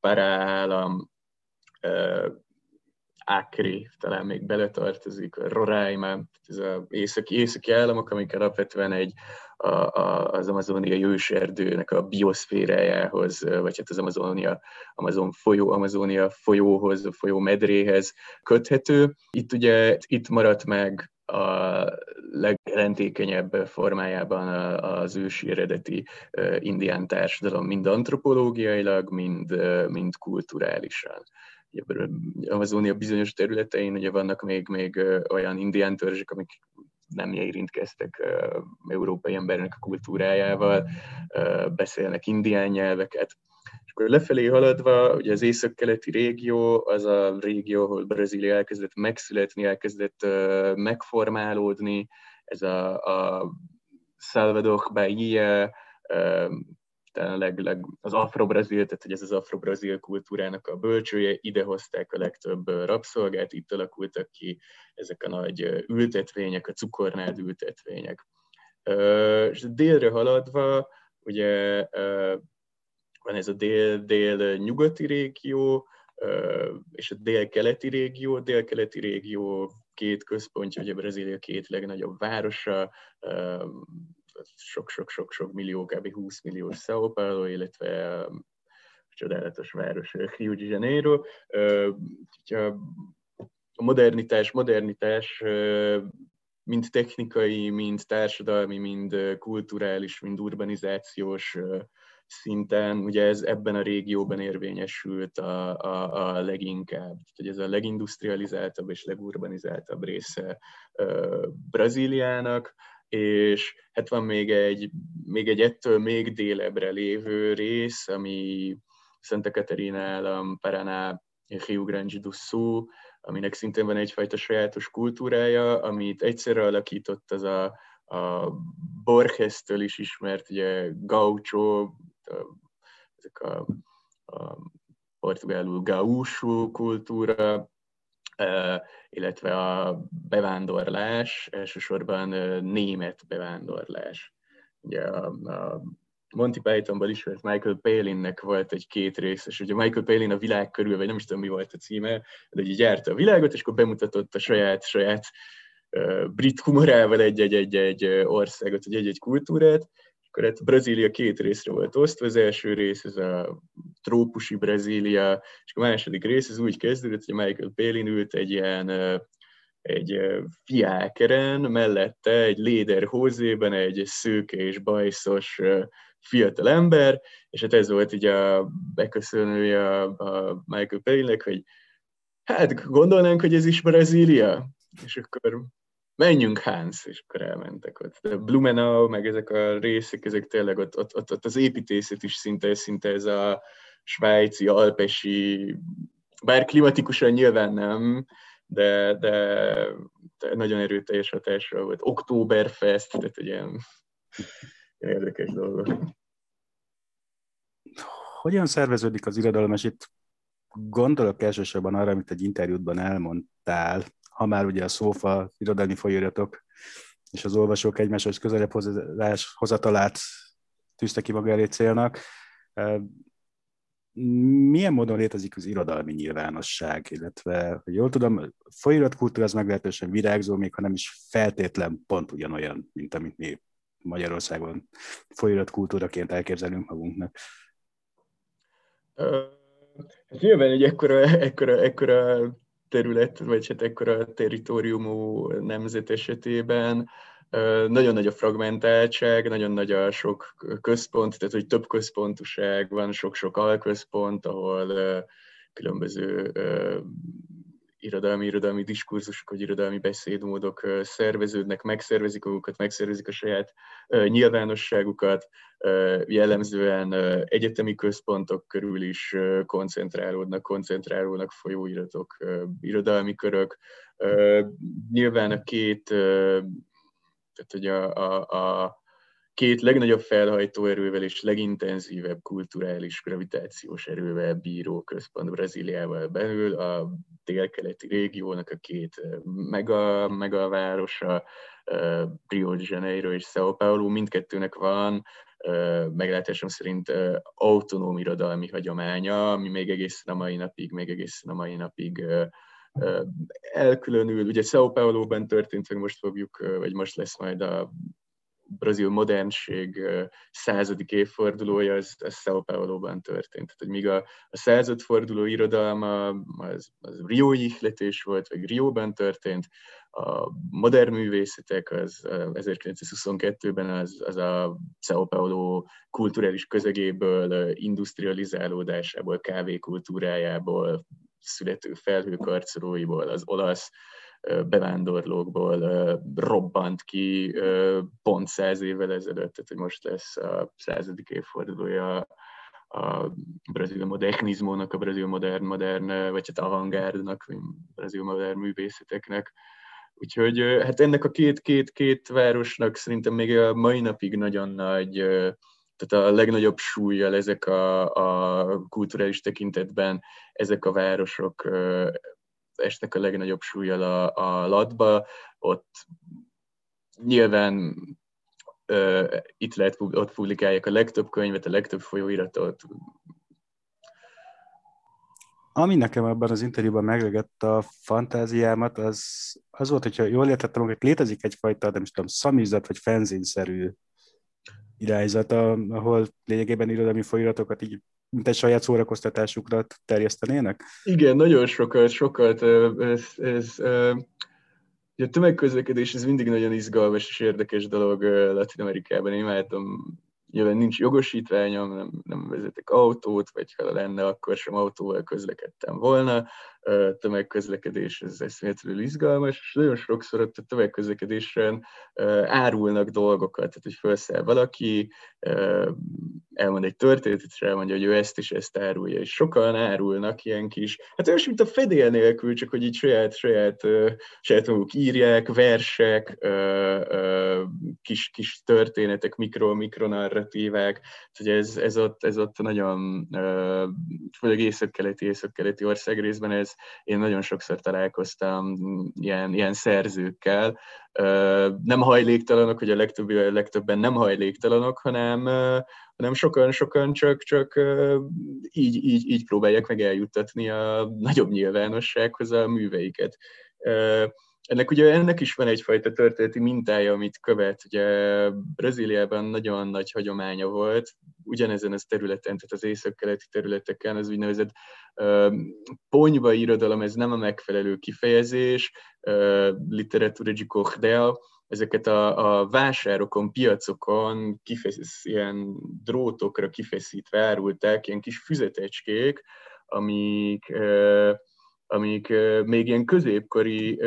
Pará állam, Acre talán még beletartozik, Roraima, ez az északi, északi államok, amik alapvetően egy, a, a, az amazóniai őserdőnek a bioszférájához, vagy hát az Amazonia, Amazon folyó, Amazónia folyóhoz, a folyó medréhez köthető. Itt ugye itt maradt meg a legjelentékenyebb formájában az ősi eredeti indián társadalom, mind antropológiailag, mind, mind kulturálisan. Amazonia bizonyos területein ugye vannak még, még olyan indián törzsek, amik nem érintkeztek európai embernek a kultúrájával, beszélnek indián nyelveket, és akkor lefelé haladva, ugye az észak-keleti régió, az a régió, ahol Brazília elkezdett megszületni, elkezdett megformálódni, ez a, a Salvador Bahia, talán leg, leg, az afro-brazil, tehát hogy ez az afro-brazil kultúrának a bölcsője, ide hozták a legtöbb rabszolgát, itt alakultak ki ezek a nagy ültetvények, a cukornád ültetvények. És délre haladva, ugye van ez a dél-dél-nyugati régió, és a dél-keleti régió. Dél-keleti régió két központja, ugye Brazília két legnagyobb városa, sok-sok-sok-sok millió, kb. 20 millió São Paulo, illetve a csodálatos város Rio de Janeiro. A modernitás, modernitás mind technikai, mind társadalmi, mind kulturális, mind urbanizációs szinten, ugye ez ebben a régióban érvényesült a, a, a leginkább. hogy ez a legindustrializáltabb és legurbanizáltabb része Brazíliának, és hát van még egy, még egy ettől még délebre lévő rész, ami Santa Catarina állam, Paraná, Rio Grande do Sul, aminek szintén van egyfajta sajátos kultúrája, amit egyszerre alakított az a, a Borges-től is ismert, ugye Gaucho, ezek a, a portugálul gaúsú kultúra, illetve a bevándorlás, elsősorban német bevándorlás. Ugye a, a Monty Pythonban ismert Michael Palin-nek volt egy két rész, és ugye Michael Palin a világ körül, vagy nem is tudom mi volt a címe, de ugye gyárta a világot, és akkor bemutatott a saját, saját uh, brit humorával egy-egy országot, vagy egy-egy kultúrát, akkor hát Brazília két részre volt osztva, az első rész ez a trópusi Brazília, és a második rész az úgy kezdődött, hogy Michael Palin ült egy ilyen egy fiákeren, mellette egy léder egy szőke és bajszos fiatal ember, és hát ez volt így a beköszönője a Michael Palin-nek, hogy hát gondolnánk, hogy ez is Brazília, és akkor menjünk Hans, és akkor elmentek ott. De Blumenau, meg ezek a részek, ezek tényleg ott, ott, ott, ott az építészet is szinte, szinte ez a svájci, alpesi, bár klimatikusan nyilván nem, de, de, de nagyon erőteljes hatásra volt. Oktoberfest, tehát egy ilyen, ilyen érdekes dolgok. Hogyan szerveződik az irodalom, és itt gondolok elsősorban arra, amit egy interjútban elmondtál, ha már ugye a szófa, irodalmi folyóiratok és az olvasók egymáshoz közelebb hozatalát tűzte ki maga elé célnak. Milyen módon létezik az irodalmi nyilvánosság, illetve, hogy jól tudom, folyóiratkultúra az meglehetősen virágzó, még ha nem is feltétlen pont ugyanolyan, mint amit mi Magyarországon folyóiratkultúraként elképzelünk magunknak. Hát nyilván egy ekkora, ekkora, ekkora terület, vagy hát ekkora territóriumú nemzet esetében nagyon nagy a fragmentáltság, nagyon nagy a sok központ, tehát hogy több központuság van, sok-sok alközpont, ahol különböző irodalmi, irodalmi diskurzusok, vagy irodalmi beszédmódok szerveződnek, megszervezik magukat, megszervezik a saját nyilvánosságukat, jellemzően egyetemi központok körül is koncentrálódnak, koncentrálódnak folyóiratok, irodalmi körök. Nyilván a két, tehát hogy a, a, a két legnagyobb felhajtó erővel és legintenzívebb kulturális gravitációs erővel bíró központ Brazíliával belül, a délkeleti régiónak a két mega, mega városa, Rio de Janeiro és São Paulo, mindkettőnek van meglátásom szerint autonóm irodalmi hagyománya, ami még egészen a mai napig, még egészen a mai napig elkülönül. Ugye São Paulo-ban történt, hogy most fogjuk, vagy most lesz majd a brazil modernség századik évfordulója, az, az São Paulo-ban történt. Tehát, hogy míg a, a századforduló irodalma az, az Rio ihletés volt, vagy Rio-ban történt, a modern művészetek az 1922-ben az, az a São Paulo kulturális közegéből, industrializálódásából, kávékultúrájából, születő felhőkarcolóiból, az olasz bevándorlókból robbant ki pont száz évvel ezelőtt, tehát hogy most lesz a századik évfordulója a brazil modernizmónak, a brazil modern, modern, vagy hát avantgárdnak, vagy brazil modern művészeteknek. Úgyhogy hát ennek a két-két-két városnak szerintem még a mai napig nagyon nagy, tehát a legnagyobb súlyjal ezek a, a kulturális tekintetben ezek a városok estek a legnagyobb súlyjal a, a latba, ott nyilván uh, itt lehet, ott publikálják a legtöbb könyvet, a legtöbb folyóiratot. Ami nekem abban az interjúban megregett a fantáziámat, az, az volt, hogyha jól értettem, hogy létezik egyfajta, nem is tudom, szamizat vagy fenzinszerű irányzat, ahol lényegében irodalmi folyiratokat így mint egy saját szórakoztatásukra terjesztenének? Igen, nagyon sokat, sokat. Ez, ez, a tömegközlekedés ez mindig nagyon izgalmas és érdekes dolog Latin Amerikában. Én imádtam nyilván nincs jogosítványom, nem, nem vezetek autót, vagy ha lenne, akkor sem autóval közlekedtem volna. Tömegközlekedés, ez eszméletlenül izgalmas, és nagyon sokszor ott a tömegközlekedésen árulnak dolgokat, tehát hogy felszáll valaki, elmond egy történetet, és elmondja, hogy ő ezt is ezt árulja, és sokan árulnak ilyen kis, hát olyan, mint a fedél nélkül, csak hogy így saját, saját, saját maguk írják, versek, kis, kis történetek, mikro, mikronarratívák, hogy ez, ez, ott, ez ott nagyon, főleg észak-keleti, észak-keleti ország részben ez, én nagyon sokszor találkoztam ilyen, ilyen szerzőkkel, nem hajléktalanok, hogy a legtöbb, a legtöbben nem hajléktalanok, hanem, hanem sokan-sokan csak, csak így, így, így próbálják meg eljuttatni a nagyobb nyilvánossághoz a műveiket. Ennek ugye ennek is van egyfajta történeti mintája, amit követ. Ugye Brazíliában nagyon nagy hagyománya volt, ugyanezen az területen, tehát az észak-keleti területeken, az úgynevezett uh, ponyva irodalom, ez nem a megfelelő kifejezés, uh, literatura de cordel, ezeket a, a vásárokon, piacokon kifesz, ilyen drótokra kifeszítve árulták, ilyen kis füzetecskék, amik uh, amik még ilyen középkori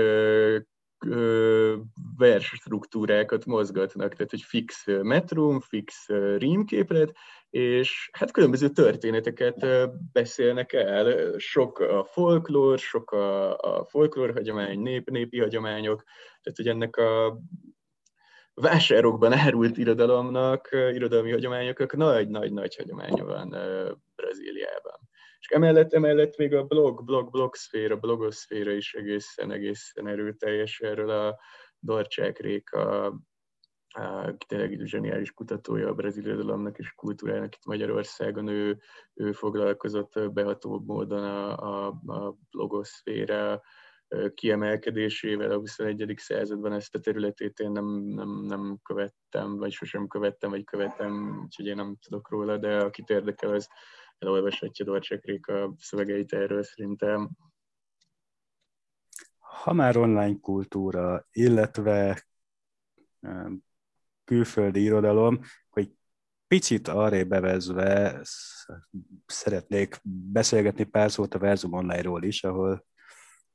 versstruktúrákat mozgatnak, tehát egy fix metrum, fix rímképlet, és hát különböző történeteket beszélnek el. Sok a folklór, sok a, a folklór hagyomány, nép, népi hagyományok, tehát hogy ennek a vásárokban árult irodalomnak, irodalmi hagyományoknak nagy-nagy-nagy hagyománya van Brazíliában. És emellett, emellett még a blog, blog, blogszféra, blogoszféra is egészen, egészen erőteljes erről a Dorcsák Réka, aki tényleg zseniális kutatója a brazil irodalomnak és kultúrának itt Magyarországon, ő, ő foglalkozott behatóbb módon a, a, a blogoszféra kiemelkedésével a 21. században ezt a területét én nem, nem, nem követtem, vagy sosem követtem, vagy követem, úgyhogy én nem tudok róla, de akit érdekel, az elolvashatja Dorcsek Réka szövegeit erről szerintem. Ha már online kultúra, illetve külföldi irodalom, hogy picit arra bevezve szeretnék beszélgetni pár szót a Verzum Online-ról is, ahol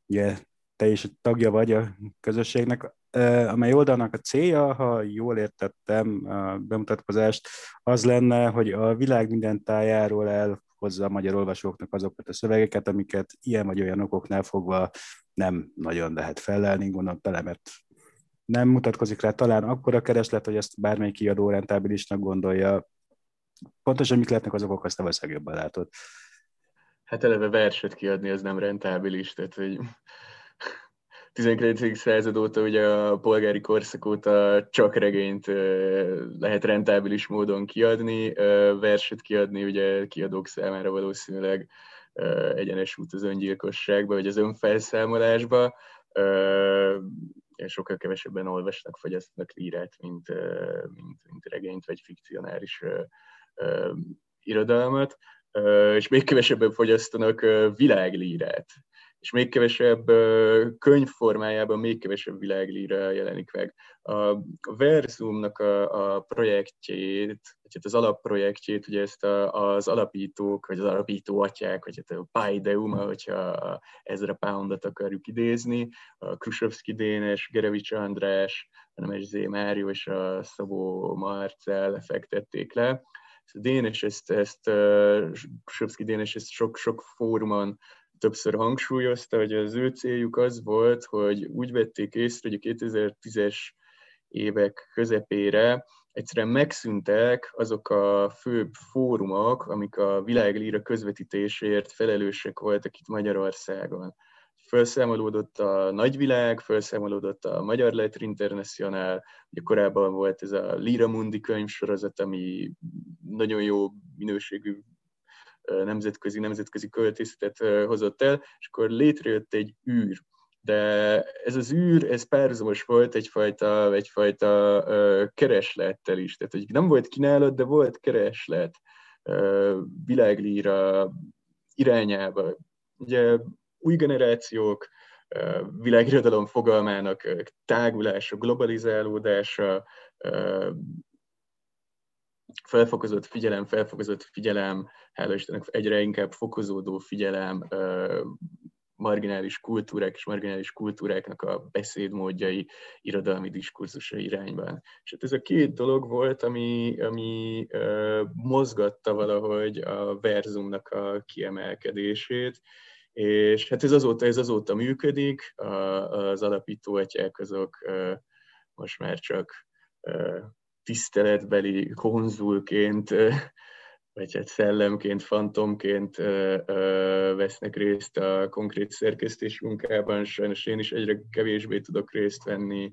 ugye te is tagja vagy a közösségnek, amely oldalnak a célja, ha jól értettem a bemutatkozást, az lenne, hogy a világ minden tájáról elhozza a magyar olvasóknak azokat a szövegeket, amiket ilyen vagy olyan okoknál fogva nem nagyon lehet felelni, gondolom tele, mert nem mutatkozik rá talán akkor a kereslet, hogy ezt bármelyik kiadó rentábilisnak gondolja. Pontosan mik lehetnek azok okok, azt te valószínűleg jobban látod. Hát eleve verset kiadni, az nem rentábilis, tehát hogy 19. század óta, ugye a polgári korszak óta csak regényt lehet rentábilis módon kiadni, verset kiadni ugye kiadók számára valószínűleg egyenes út az öngyilkosságba, vagy az önfelszámolásba, sokkal kevesebben olvasnak, fogyasztanak lírát, mint, mint, mint regényt, vagy fikcionális irodalmat, és még kevesebben fogyasztanak világlírát és még kevesebb könyv formájában még kevesebb világlíra jelenik meg. A Verzumnak a, a projektjét, vagy hát az alapprojektjét, ugye ezt a, az alapítók, vagy az alapító atyák, vagy hát a Paideum, hogyha Ezra Poundot akarjuk idézni, a Krusovszki Dénes, Gerevics András, Nemes Zé Mário és a Szabó Marcel fektették le. Dénes ezt, ezt Krusovszki Dénes ezt sok-sok fórumon többször hangsúlyozta, hogy az ő céljuk az volt, hogy úgy vették észre, hogy a 2010-es évek közepére egyszerűen megszűntek azok a főbb fórumok, amik a világlíra közvetítésért felelősek voltak itt Magyarországon. Felszámolódott a nagyvilág, felszámolódott a Magyar Letter International, ugye korábban volt ez a Lira Mundi könyvsorozat, ami nagyon jó minőségű nemzetközi, nemzetközi költészetet hozott el, és akkor létrejött egy űr. De ez az űr, ez párhuzamos volt egyfajta, egyfajta kereslettel is. Tehát, hogy nem volt kínálat, de volt kereslet világlíra irányába. Ugye új generációk, világirodalom fogalmának tágulása, globalizálódása, felfokozott figyelem, felfokozott figyelem, hála Istennek egyre inkább fokozódó figyelem, marginális kultúrák és marginális kultúráknak a beszédmódjai, irodalmi diskurzusa irányban. És hát ez a két dolog volt, ami, ami uh, mozgatta valahogy a verzumnak a kiemelkedését, és hát ez azóta, ez azóta működik, a, az alapító atyák azok most már csak tiszteletbeli konzulként vagy hát szellemként, fantomként vesznek részt a konkrét szerkesztés munkában, sajnos én is egyre kevésbé tudok részt venni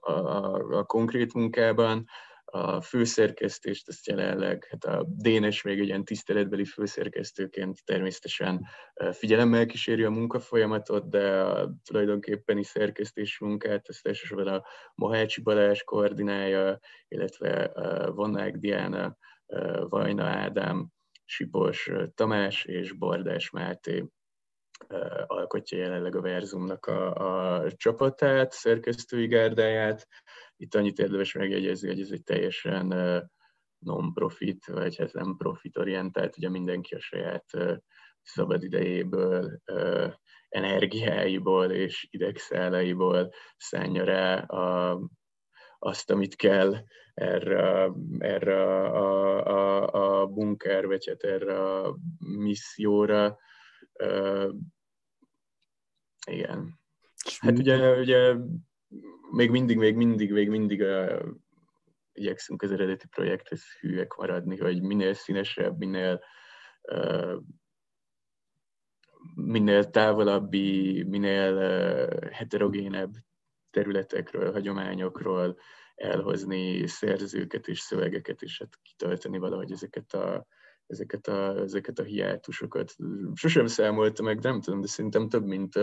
a, a, a konkrét munkában a főszerkesztést, ezt jelenleg, hát a Dénes még egy ilyen tiszteletbeli főszerkesztőként természetesen figyelemmel kíséri a munkafolyamatot, de a tulajdonképpeni szerkesztés munkát ezt elsősorban a Mohácsi Balázs koordinálja, illetve Vonnák Diana, Vajna Ádám, Sipos Tamás és Bordás Máté alkotja jelenleg a Verzumnak a, a csapatát, szerkesztői gárdáját, itt annyit érdemes megjegyezni, hogy ez egy teljesen non-profit, vagy hát nem profit-orientált, ugye mindenki a saját szabad idejéből, energiáiból és idegszálaiból szánja rá a, azt, amit kell erre, erre a, a, a bunker, vagy hát erre a misszióra. igen. Hát ugye, ugye még mindig, még mindig, még mindig uh, igyekszünk az eredeti projekthez hűek maradni, hogy minél színesebb, minél uh, minél távolabbi, minél uh, heterogénebb területekről, hagyományokról elhozni szerzőket és szövegeket, és hát kitölteni valahogy ezeket a, ezeket a, ezeket a hiátusokat. Sosem számolta meg, nem tudom, de szerintem több mint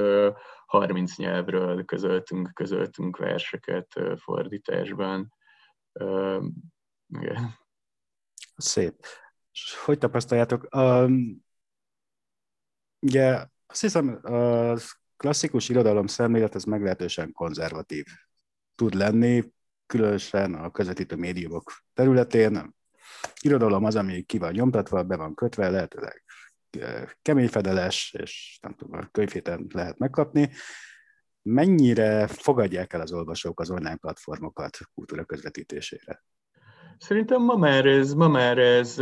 30 nyelvről közöltünk, közöltünk verseket fordításban. Igen. Szép. Hogy tapasztaljátok? Um, ugye azt hiszem, a klasszikus irodalom szemlélet ez meglehetősen konzervatív tud lenni, különösen a közvetítő médiumok területén, irodalom az, ami ki van nyomtatva, be van kötve, lehetőleg kemény fedeles, és nem tudom, a könyvhéten lehet megkapni. Mennyire fogadják el az olvasók az online platformokat kultúra közvetítésére? Szerintem ma már ez, ma már ez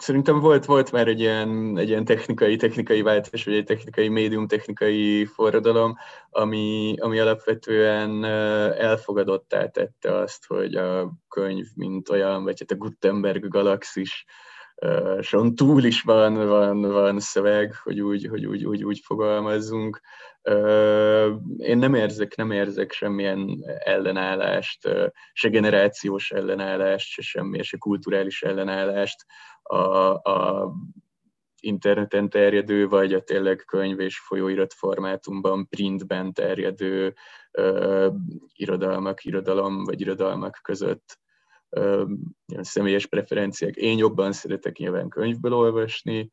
szerintem volt, volt már egy ilyen, egy ilyen technikai, technikai váltás, vagy egy technikai médium, technikai forradalom, ami, ami alapvetően elfogadottá tette azt, hogy a könyv, mint olyan, vagy hát a Gutenberg galaxis, son túl is van, van, van szöveg, hogy úgy, hogy úgy, úgy, úgy fogalmazzunk. Én nem érzek, nem érzek semmilyen ellenállást, se generációs ellenállást, se semmilyen, se kulturális ellenállást a, a interneten terjedő, vagy a tényleg könyv és folyóirat formátumban, printben terjedő irodalmak, irodalom vagy irodalmak között személyes preferenciák. Én jobban szeretek nyilván könyvből olvasni,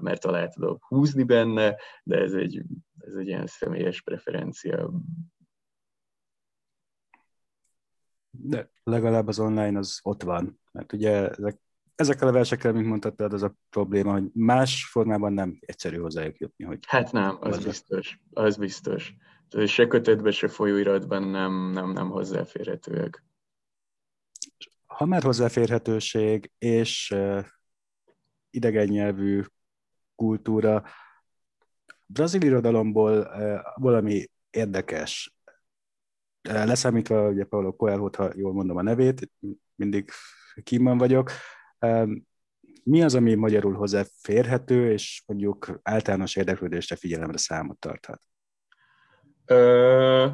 mert alá tudok húzni benne, de ez egy, ez egy ilyen személyes preferencia. De legalább az online az ott van, mert ugye ezek ezekkel a versekkel, mint mondtad, az a probléma, hogy más formában nem egyszerű hozzájuk jutni. Hogy hát nem, az hozzá. biztos. Az biztos. Se kötetben, se folyóiratban nem, nem, nem hozzáférhetőek. Ha már hozzáférhetőség és idegen nyelvű kultúra, brazil irodalomból valami érdekes, leszámítva ugye Paulo coelho ha jól mondom a nevét, mindig kímban vagyok, mi az, ami magyarul hozzáférhető, és mondjuk általános érdeklődésre figyelemre számot tarthat? Uh,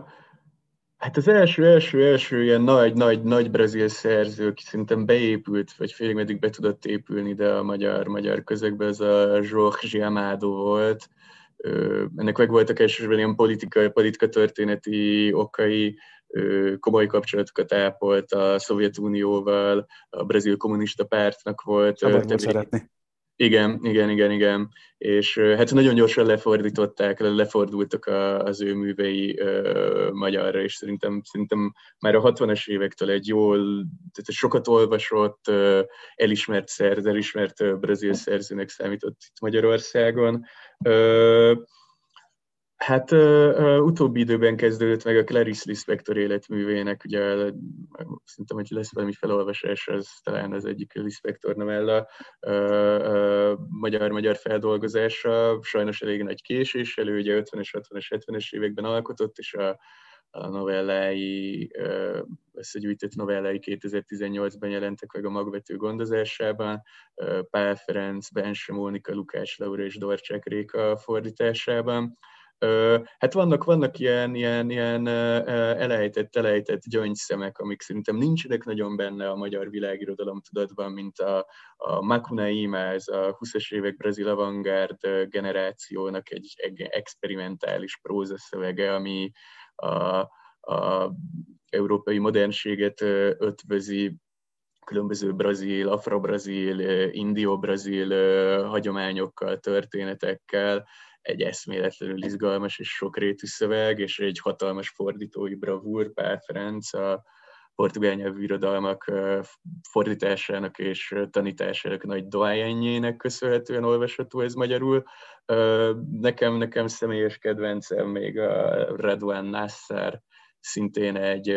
hát az első, első, első ilyen nagy, nagy, nagy brazil szerző, aki szerintem beépült, vagy félig meddig be tudott épülni, de a magyar, magyar közegbe, ez a Jorge Amado volt. Uh, ennek meg voltak elsősorban ilyen politikai, politika történeti okai, komoly kapcsolatokat ápolt a Szovjetunióval, a brazil kommunista pártnak volt. Szabad szeretni. Igen, igen, igen, igen. És hát nagyon gyorsan lefordították, lefordultak az ő művei uh, magyarra, és szerintem, szerintem már a 60-as évektől egy jól, tehát sokat olvasott, uh, elismert szerz, elismert uh, brazil szerzőnek számított itt Magyarországon. Uh, Hát uh, utóbbi időben kezdődött meg a Clarice Lispector életművének, ugye szerintem, hogy lesz valami felolvasás, az talán az egyik Lispector novella magyar-magyar uh, feldolgozása, sajnos elég nagy késés elő, ugye 50-es, 60-es, 70-es években alkotott, és a, a novellái, összegyűjtött novellái 2018-ban jelentek meg a magvető gondozásában, Pál Ferenc, Bense Mónika, Lukács Laura és Dorcsák Réka fordításában Hát vannak, vannak ilyen, ilyen, ilyen elejtett, elejtett gyöngyszemek, amik szerintem nincsenek nagyon benne a magyar világirodalom tudatban, mint a, a Macunaíma, ez a 20-es évek brazil avantgárd generációnak egy, egy experimentális prózaszövege, ami a, a európai modernséget ötvözi különböző brazil, afro-brazil, indio-brazil hagyományokkal, történetekkel, egy eszméletlenül izgalmas és sokrétű szöveg, és egy hatalmas fordítói bravúr, Pál Ferenc, a portugál nyelvű irodalmak fordításának és tanításának nagy doájenjének köszönhetően olvasható ez magyarul. Nekem, nekem személyes kedvencem még a Redwan Nassar, szintén egy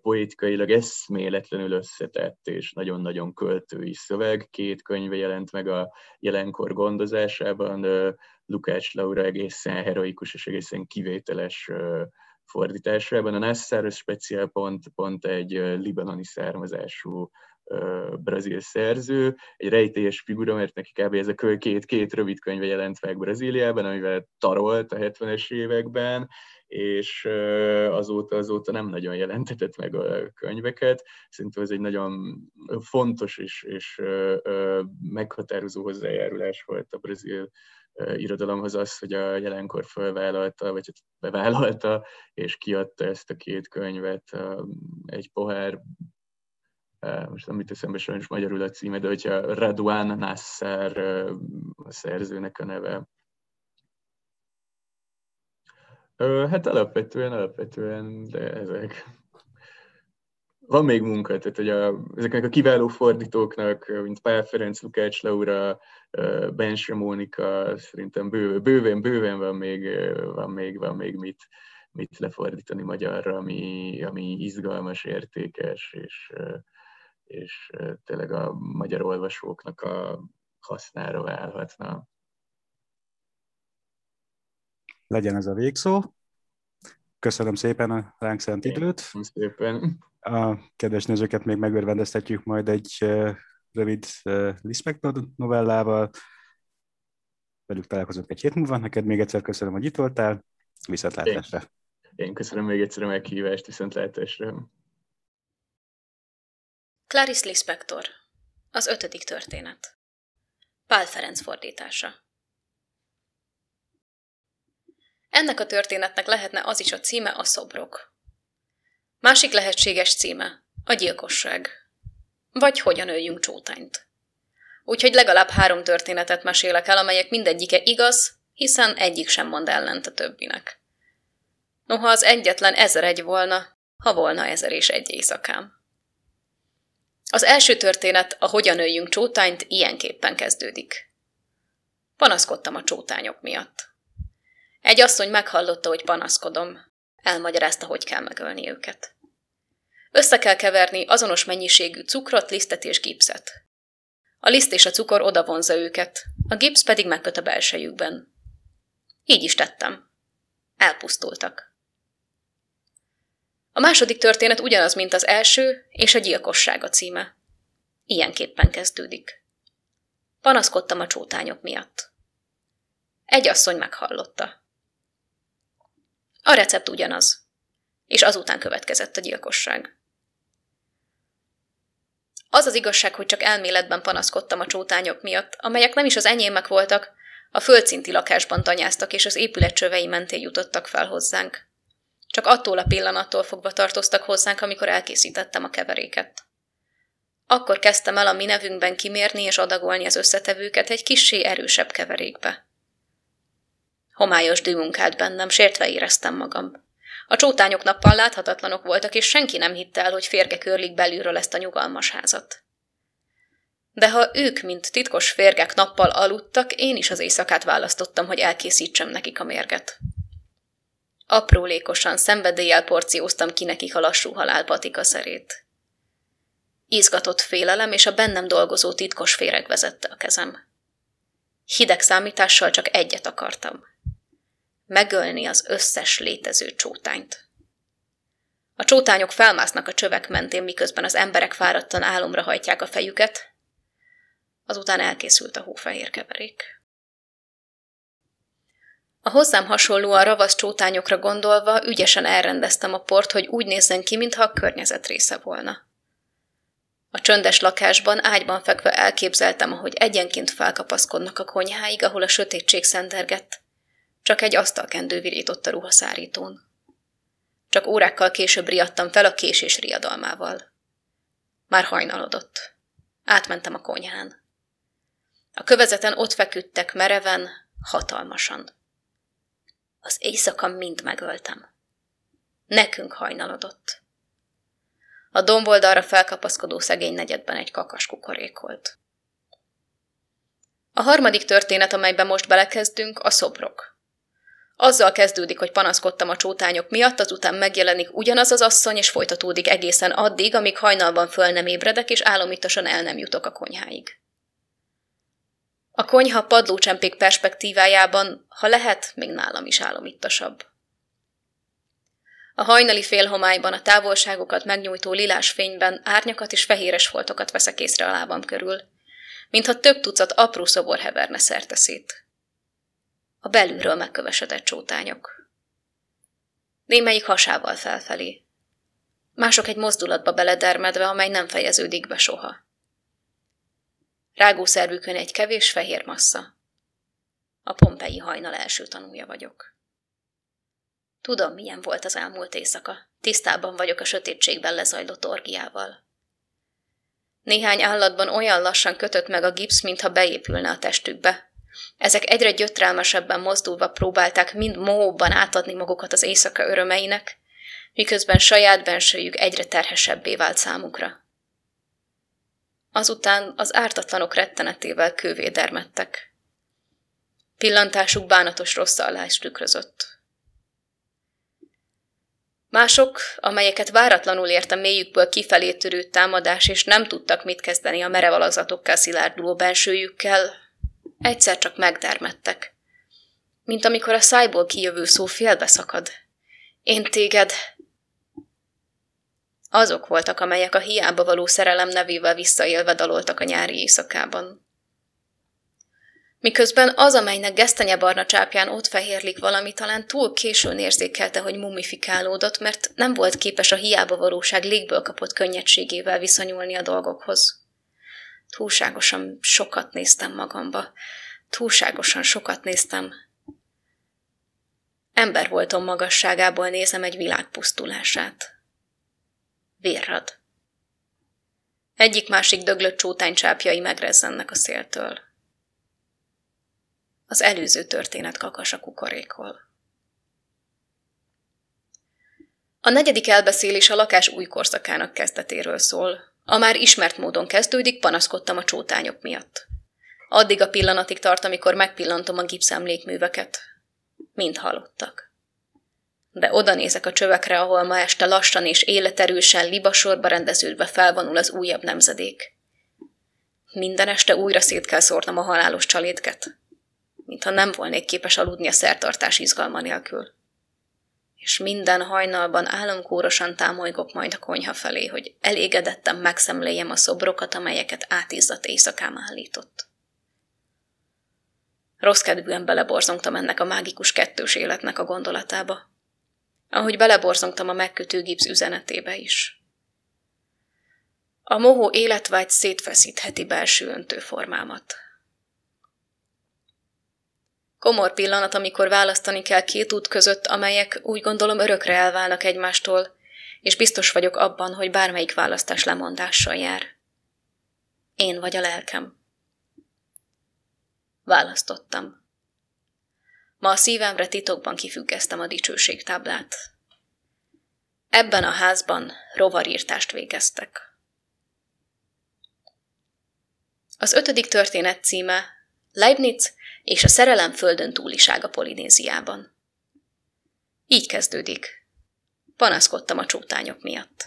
poétikailag eszméletlenül összetett és nagyon-nagyon költői szöveg. Két könyve jelent meg a jelenkor gondozásában, Lukács Laura egészen heroikus és egészen kivételes fordításában. A Nassar speciál pont, pont egy libanoni származású brazil szerző, egy rejtélyes figura, mert neki kb. ez a két, két rövid könyve jelent meg Brazíliában, amivel tarolt a 70-es években, és azóta, azóta nem nagyon jelentetett meg a könyveket. Szerintem ez egy nagyon fontos és, és meghatározó hozzájárulás volt a brazil irodalomhoz az, hogy a jelenkor felvállalta, vagy hát bevállalta, és kiadta ezt a két könyvet, egy pohár, most nem mit eszembe sajnos magyarul a címe, de hogyha Raduan Nasser a szerzőnek a neve. Hát alapvetően, alapvetően, de ezek. Van még munka, tehát hogy a, ezeknek a kiváló fordítóknak, mint Pál Ferenc, Lukács Laura, Bense Mónika, szerintem bőven, bőven, bőven van még, van még, van még mit, mit lefordítani magyarra, ami, ami izgalmas, értékes, és, és tényleg a magyar olvasóknak a hasznára válhatna. Legyen ez a végszó. Köszönöm szépen a ránk szent időt. Köszönöm szépen. A kedves nézőket még megörvendeztetjük majd egy rövid Lispector novellával. Velük találkozunk egy hét múlva. Neked még egyszer köszönöm, hogy itt voltál. Viszontlátásra. Én, én köszönöm még egyszer a meghívást, viszontlátásra. Clarice Lispector. Az ötödik történet. Pál Ferenc fordítása. Ennek a történetnek lehetne az is a címe a szobrok. Másik lehetséges címe a gyilkosság. Vagy hogyan öljünk csótányt. Úgyhogy legalább három történetet mesélek el, amelyek mindegyike igaz, hiszen egyik sem mond ellent a többinek. Noha az egyetlen ezer egy volna, ha volna ezer és egy éjszakám. Az első történet, a hogyan öljünk csótányt, ilyenképpen kezdődik. Panaszkodtam a csótányok miatt. Egy asszony meghallotta, hogy panaszkodom. Elmagyarázta, hogy kell megölni őket. Össze kell keverni azonos mennyiségű cukrot, lisztet és gipszet. A liszt és a cukor odavonza őket, a gipsz pedig megköt a belsejükben. Így is tettem. Elpusztultak. A második történet ugyanaz, mint az első, és a gyilkosság a címe. Ilyenképpen kezdődik. Panaszkodtam a csótányok miatt. Egy asszony meghallotta. A recept ugyanaz. És azután következett a gyilkosság. Az az igazság, hogy csak elméletben panaszkodtam a csótányok miatt, amelyek nem is az enyémek voltak, a földszinti lakásban tanyáztak, és az épület csövei mentén jutottak fel hozzánk. Csak attól a pillanattól fogva tartoztak hozzánk, amikor elkészítettem a keveréket. Akkor kezdtem el a mi nevünkben kimérni és adagolni az összetevőket egy kissé erősebb keverékbe. Homályos dűmunkált bennem, sértve éreztem magam. A csótányok nappal láthatatlanok voltak, és senki nem hitte el, hogy férge körlik belülről ezt a nyugalmas házat. De ha ők, mint titkos férgek nappal aludtak, én is az éjszakát választottam, hogy elkészítsem nekik a mérget. Aprólékosan, szenvedéllyel porcióztam ki nekik a lassú halál patika szerét. Izgatott félelem és a bennem dolgozó titkos féreg vezette a kezem. Hideg számítással csak egyet akartam. Megölni az összes létező csótányt. A csótányok felmásznak a csövek mentén, miközben az emberek fáradtan álomra hajtják a fejüket, azután elkészült a hófehér keverék. A hozzám hasonlóan ravasz csótányokra gondolva ügyesen elrendeztem a port, hogy úgy nézzen ki, mintha a környezet része volna. A csöndes lakásban ágyban fekve elképzeltem, ahogy egyenként felkapaszkodnak a konyháig, ahol a sötétség szendergett. Csak egy asztalkendő virított a ruhaszárítón. Csak órákkal később riadtam fel a késés riadalmával. Már hajnalodott. Átmentem a konyhán. A kövezeten ott feküdtek mereven, hatalmasan. Az éjszaka mind megöltem. Nekünk hajnalodott. A domboldalra felkapaszkodó szegény negyedben egy kakas kukorékolt. A harmadik történet, amelyben most belekezdünk, a szobrok. Azzal kezdődik, hogy panaszkodtam a csótányok miatt, azután megjelenik ugyanaz az asszony, és folytatódik egészen addig, amíg hajnalban föl nem ébredek, és álomítosan el nem jutok a konyháig. A konyha padlócsempék perspektívájában, ha lehet, még nálam is álomittasabb. A hajnali félhomályban a távolságokat megnyújtó lilás fényben árnyakat és fehéres foltokat veszek észre a lábam körül, mintha több tucat apró szobor heverne szerteszét. A belülről megkövesedett csótányok. Némelyik hasával felfelé. Mások egy mozdulatba beledermedve, amely nem fejeződik be soha. Rágószervükön egy kevés fehér massza. A pompei hajnal első tanúja vagyok. Tudom, milyen volt az elmúlt éjszaka. Tisztában vagyok a sötétségben lezajlott orgiával. Néhány állatban olyan lassan kötött meg a gipsz, mintha beépülne a testükbe. Ezek egyre gyötrelmesebben mozdulva próbálták mind mohóban átadni magukat az éjszaka örömeinek, miközben saját bensőjük egyre terhesebbé vált számukra. Azután az ártatlanok rettenetével kővé dermedtek. Pillantásuk bánatos rosszallást tükrözött. Mások, amelyeket váratlanul ért a mélyükből kifelé törő támadás, és nem tudtak mit kezdeni a merev alakzatokkal szilárduló bensőjükkel, egyszer csak megdermedtek. Mint amikor a szájból kijövő szó félbeszakad. Én téged, azok voltak, amelyek a hiába való szerelem nevével visszaélve daloltak a nyári éjszakában. Miközben az, amelynek gesztenyebarna csápján ott fehérlik valami, talán túl későn érzékelte, hogy mumifikálódott, mert nem volt képes a hiába valóság légből kapott könnyedségével viszonyulni a dolgokhoz. Túlságosan sokat néztem magamba. Túlságosan sokat néztem. Ember voltam magasságából nézem egy világ pusztulását. Vérrad. Egyik-másik döglött csótány csápjai megrezzennek a széltől. Az előző történet kakas a kukorékol. A negyedik elbeszélés a lakás új korszakának kezdetéről szól. A már ismert módon kezdődik, panaszkodtam a csótányok miatt. Addig a pillanatig tart, amikor megpillantom a gipszemlékműveket. Mind halottak de oda nézek a csövekre, ahol ma este lassan és életerősen libasorba rendeződve felvonul az újabb nemzedék. Minden este újra szét kell szórnom a halálos csalétket, mintha nem volnék képes aludni a szertartás izgalma nélkül. És minden hajnalban álomkórosan támolygok majd a konyha felé, hogy elégedetten megszemléljem a szobrokat, amelyeket átizzadt éjszakám állított. Rossz kedvűen beleborzongtam ennek a mágikus kettős életnek a gondolatába ahogy beleborzongtam a megkötő gipsz üzenetébe is. A mohó életvágy szétfeszítheti belső öntőformámat. Komor pillanat, amikor választani kell két út között, amelyek úgy gondolom örökre elválnak egymástól, és biztos vagyok abban, hogy bármelyik választás lemondással jár. Én vagy a lelkem. Választottam. Ma a szívemre titokban kifüggesztem a dicsőségtáblát. Ebben a házban rovarírtást végeztek. Az ötödik történet címe Leibniz és a szerelem földön túlisága Polinéziában. Így kezdődik. Panaszkodtam a csótányok miatt.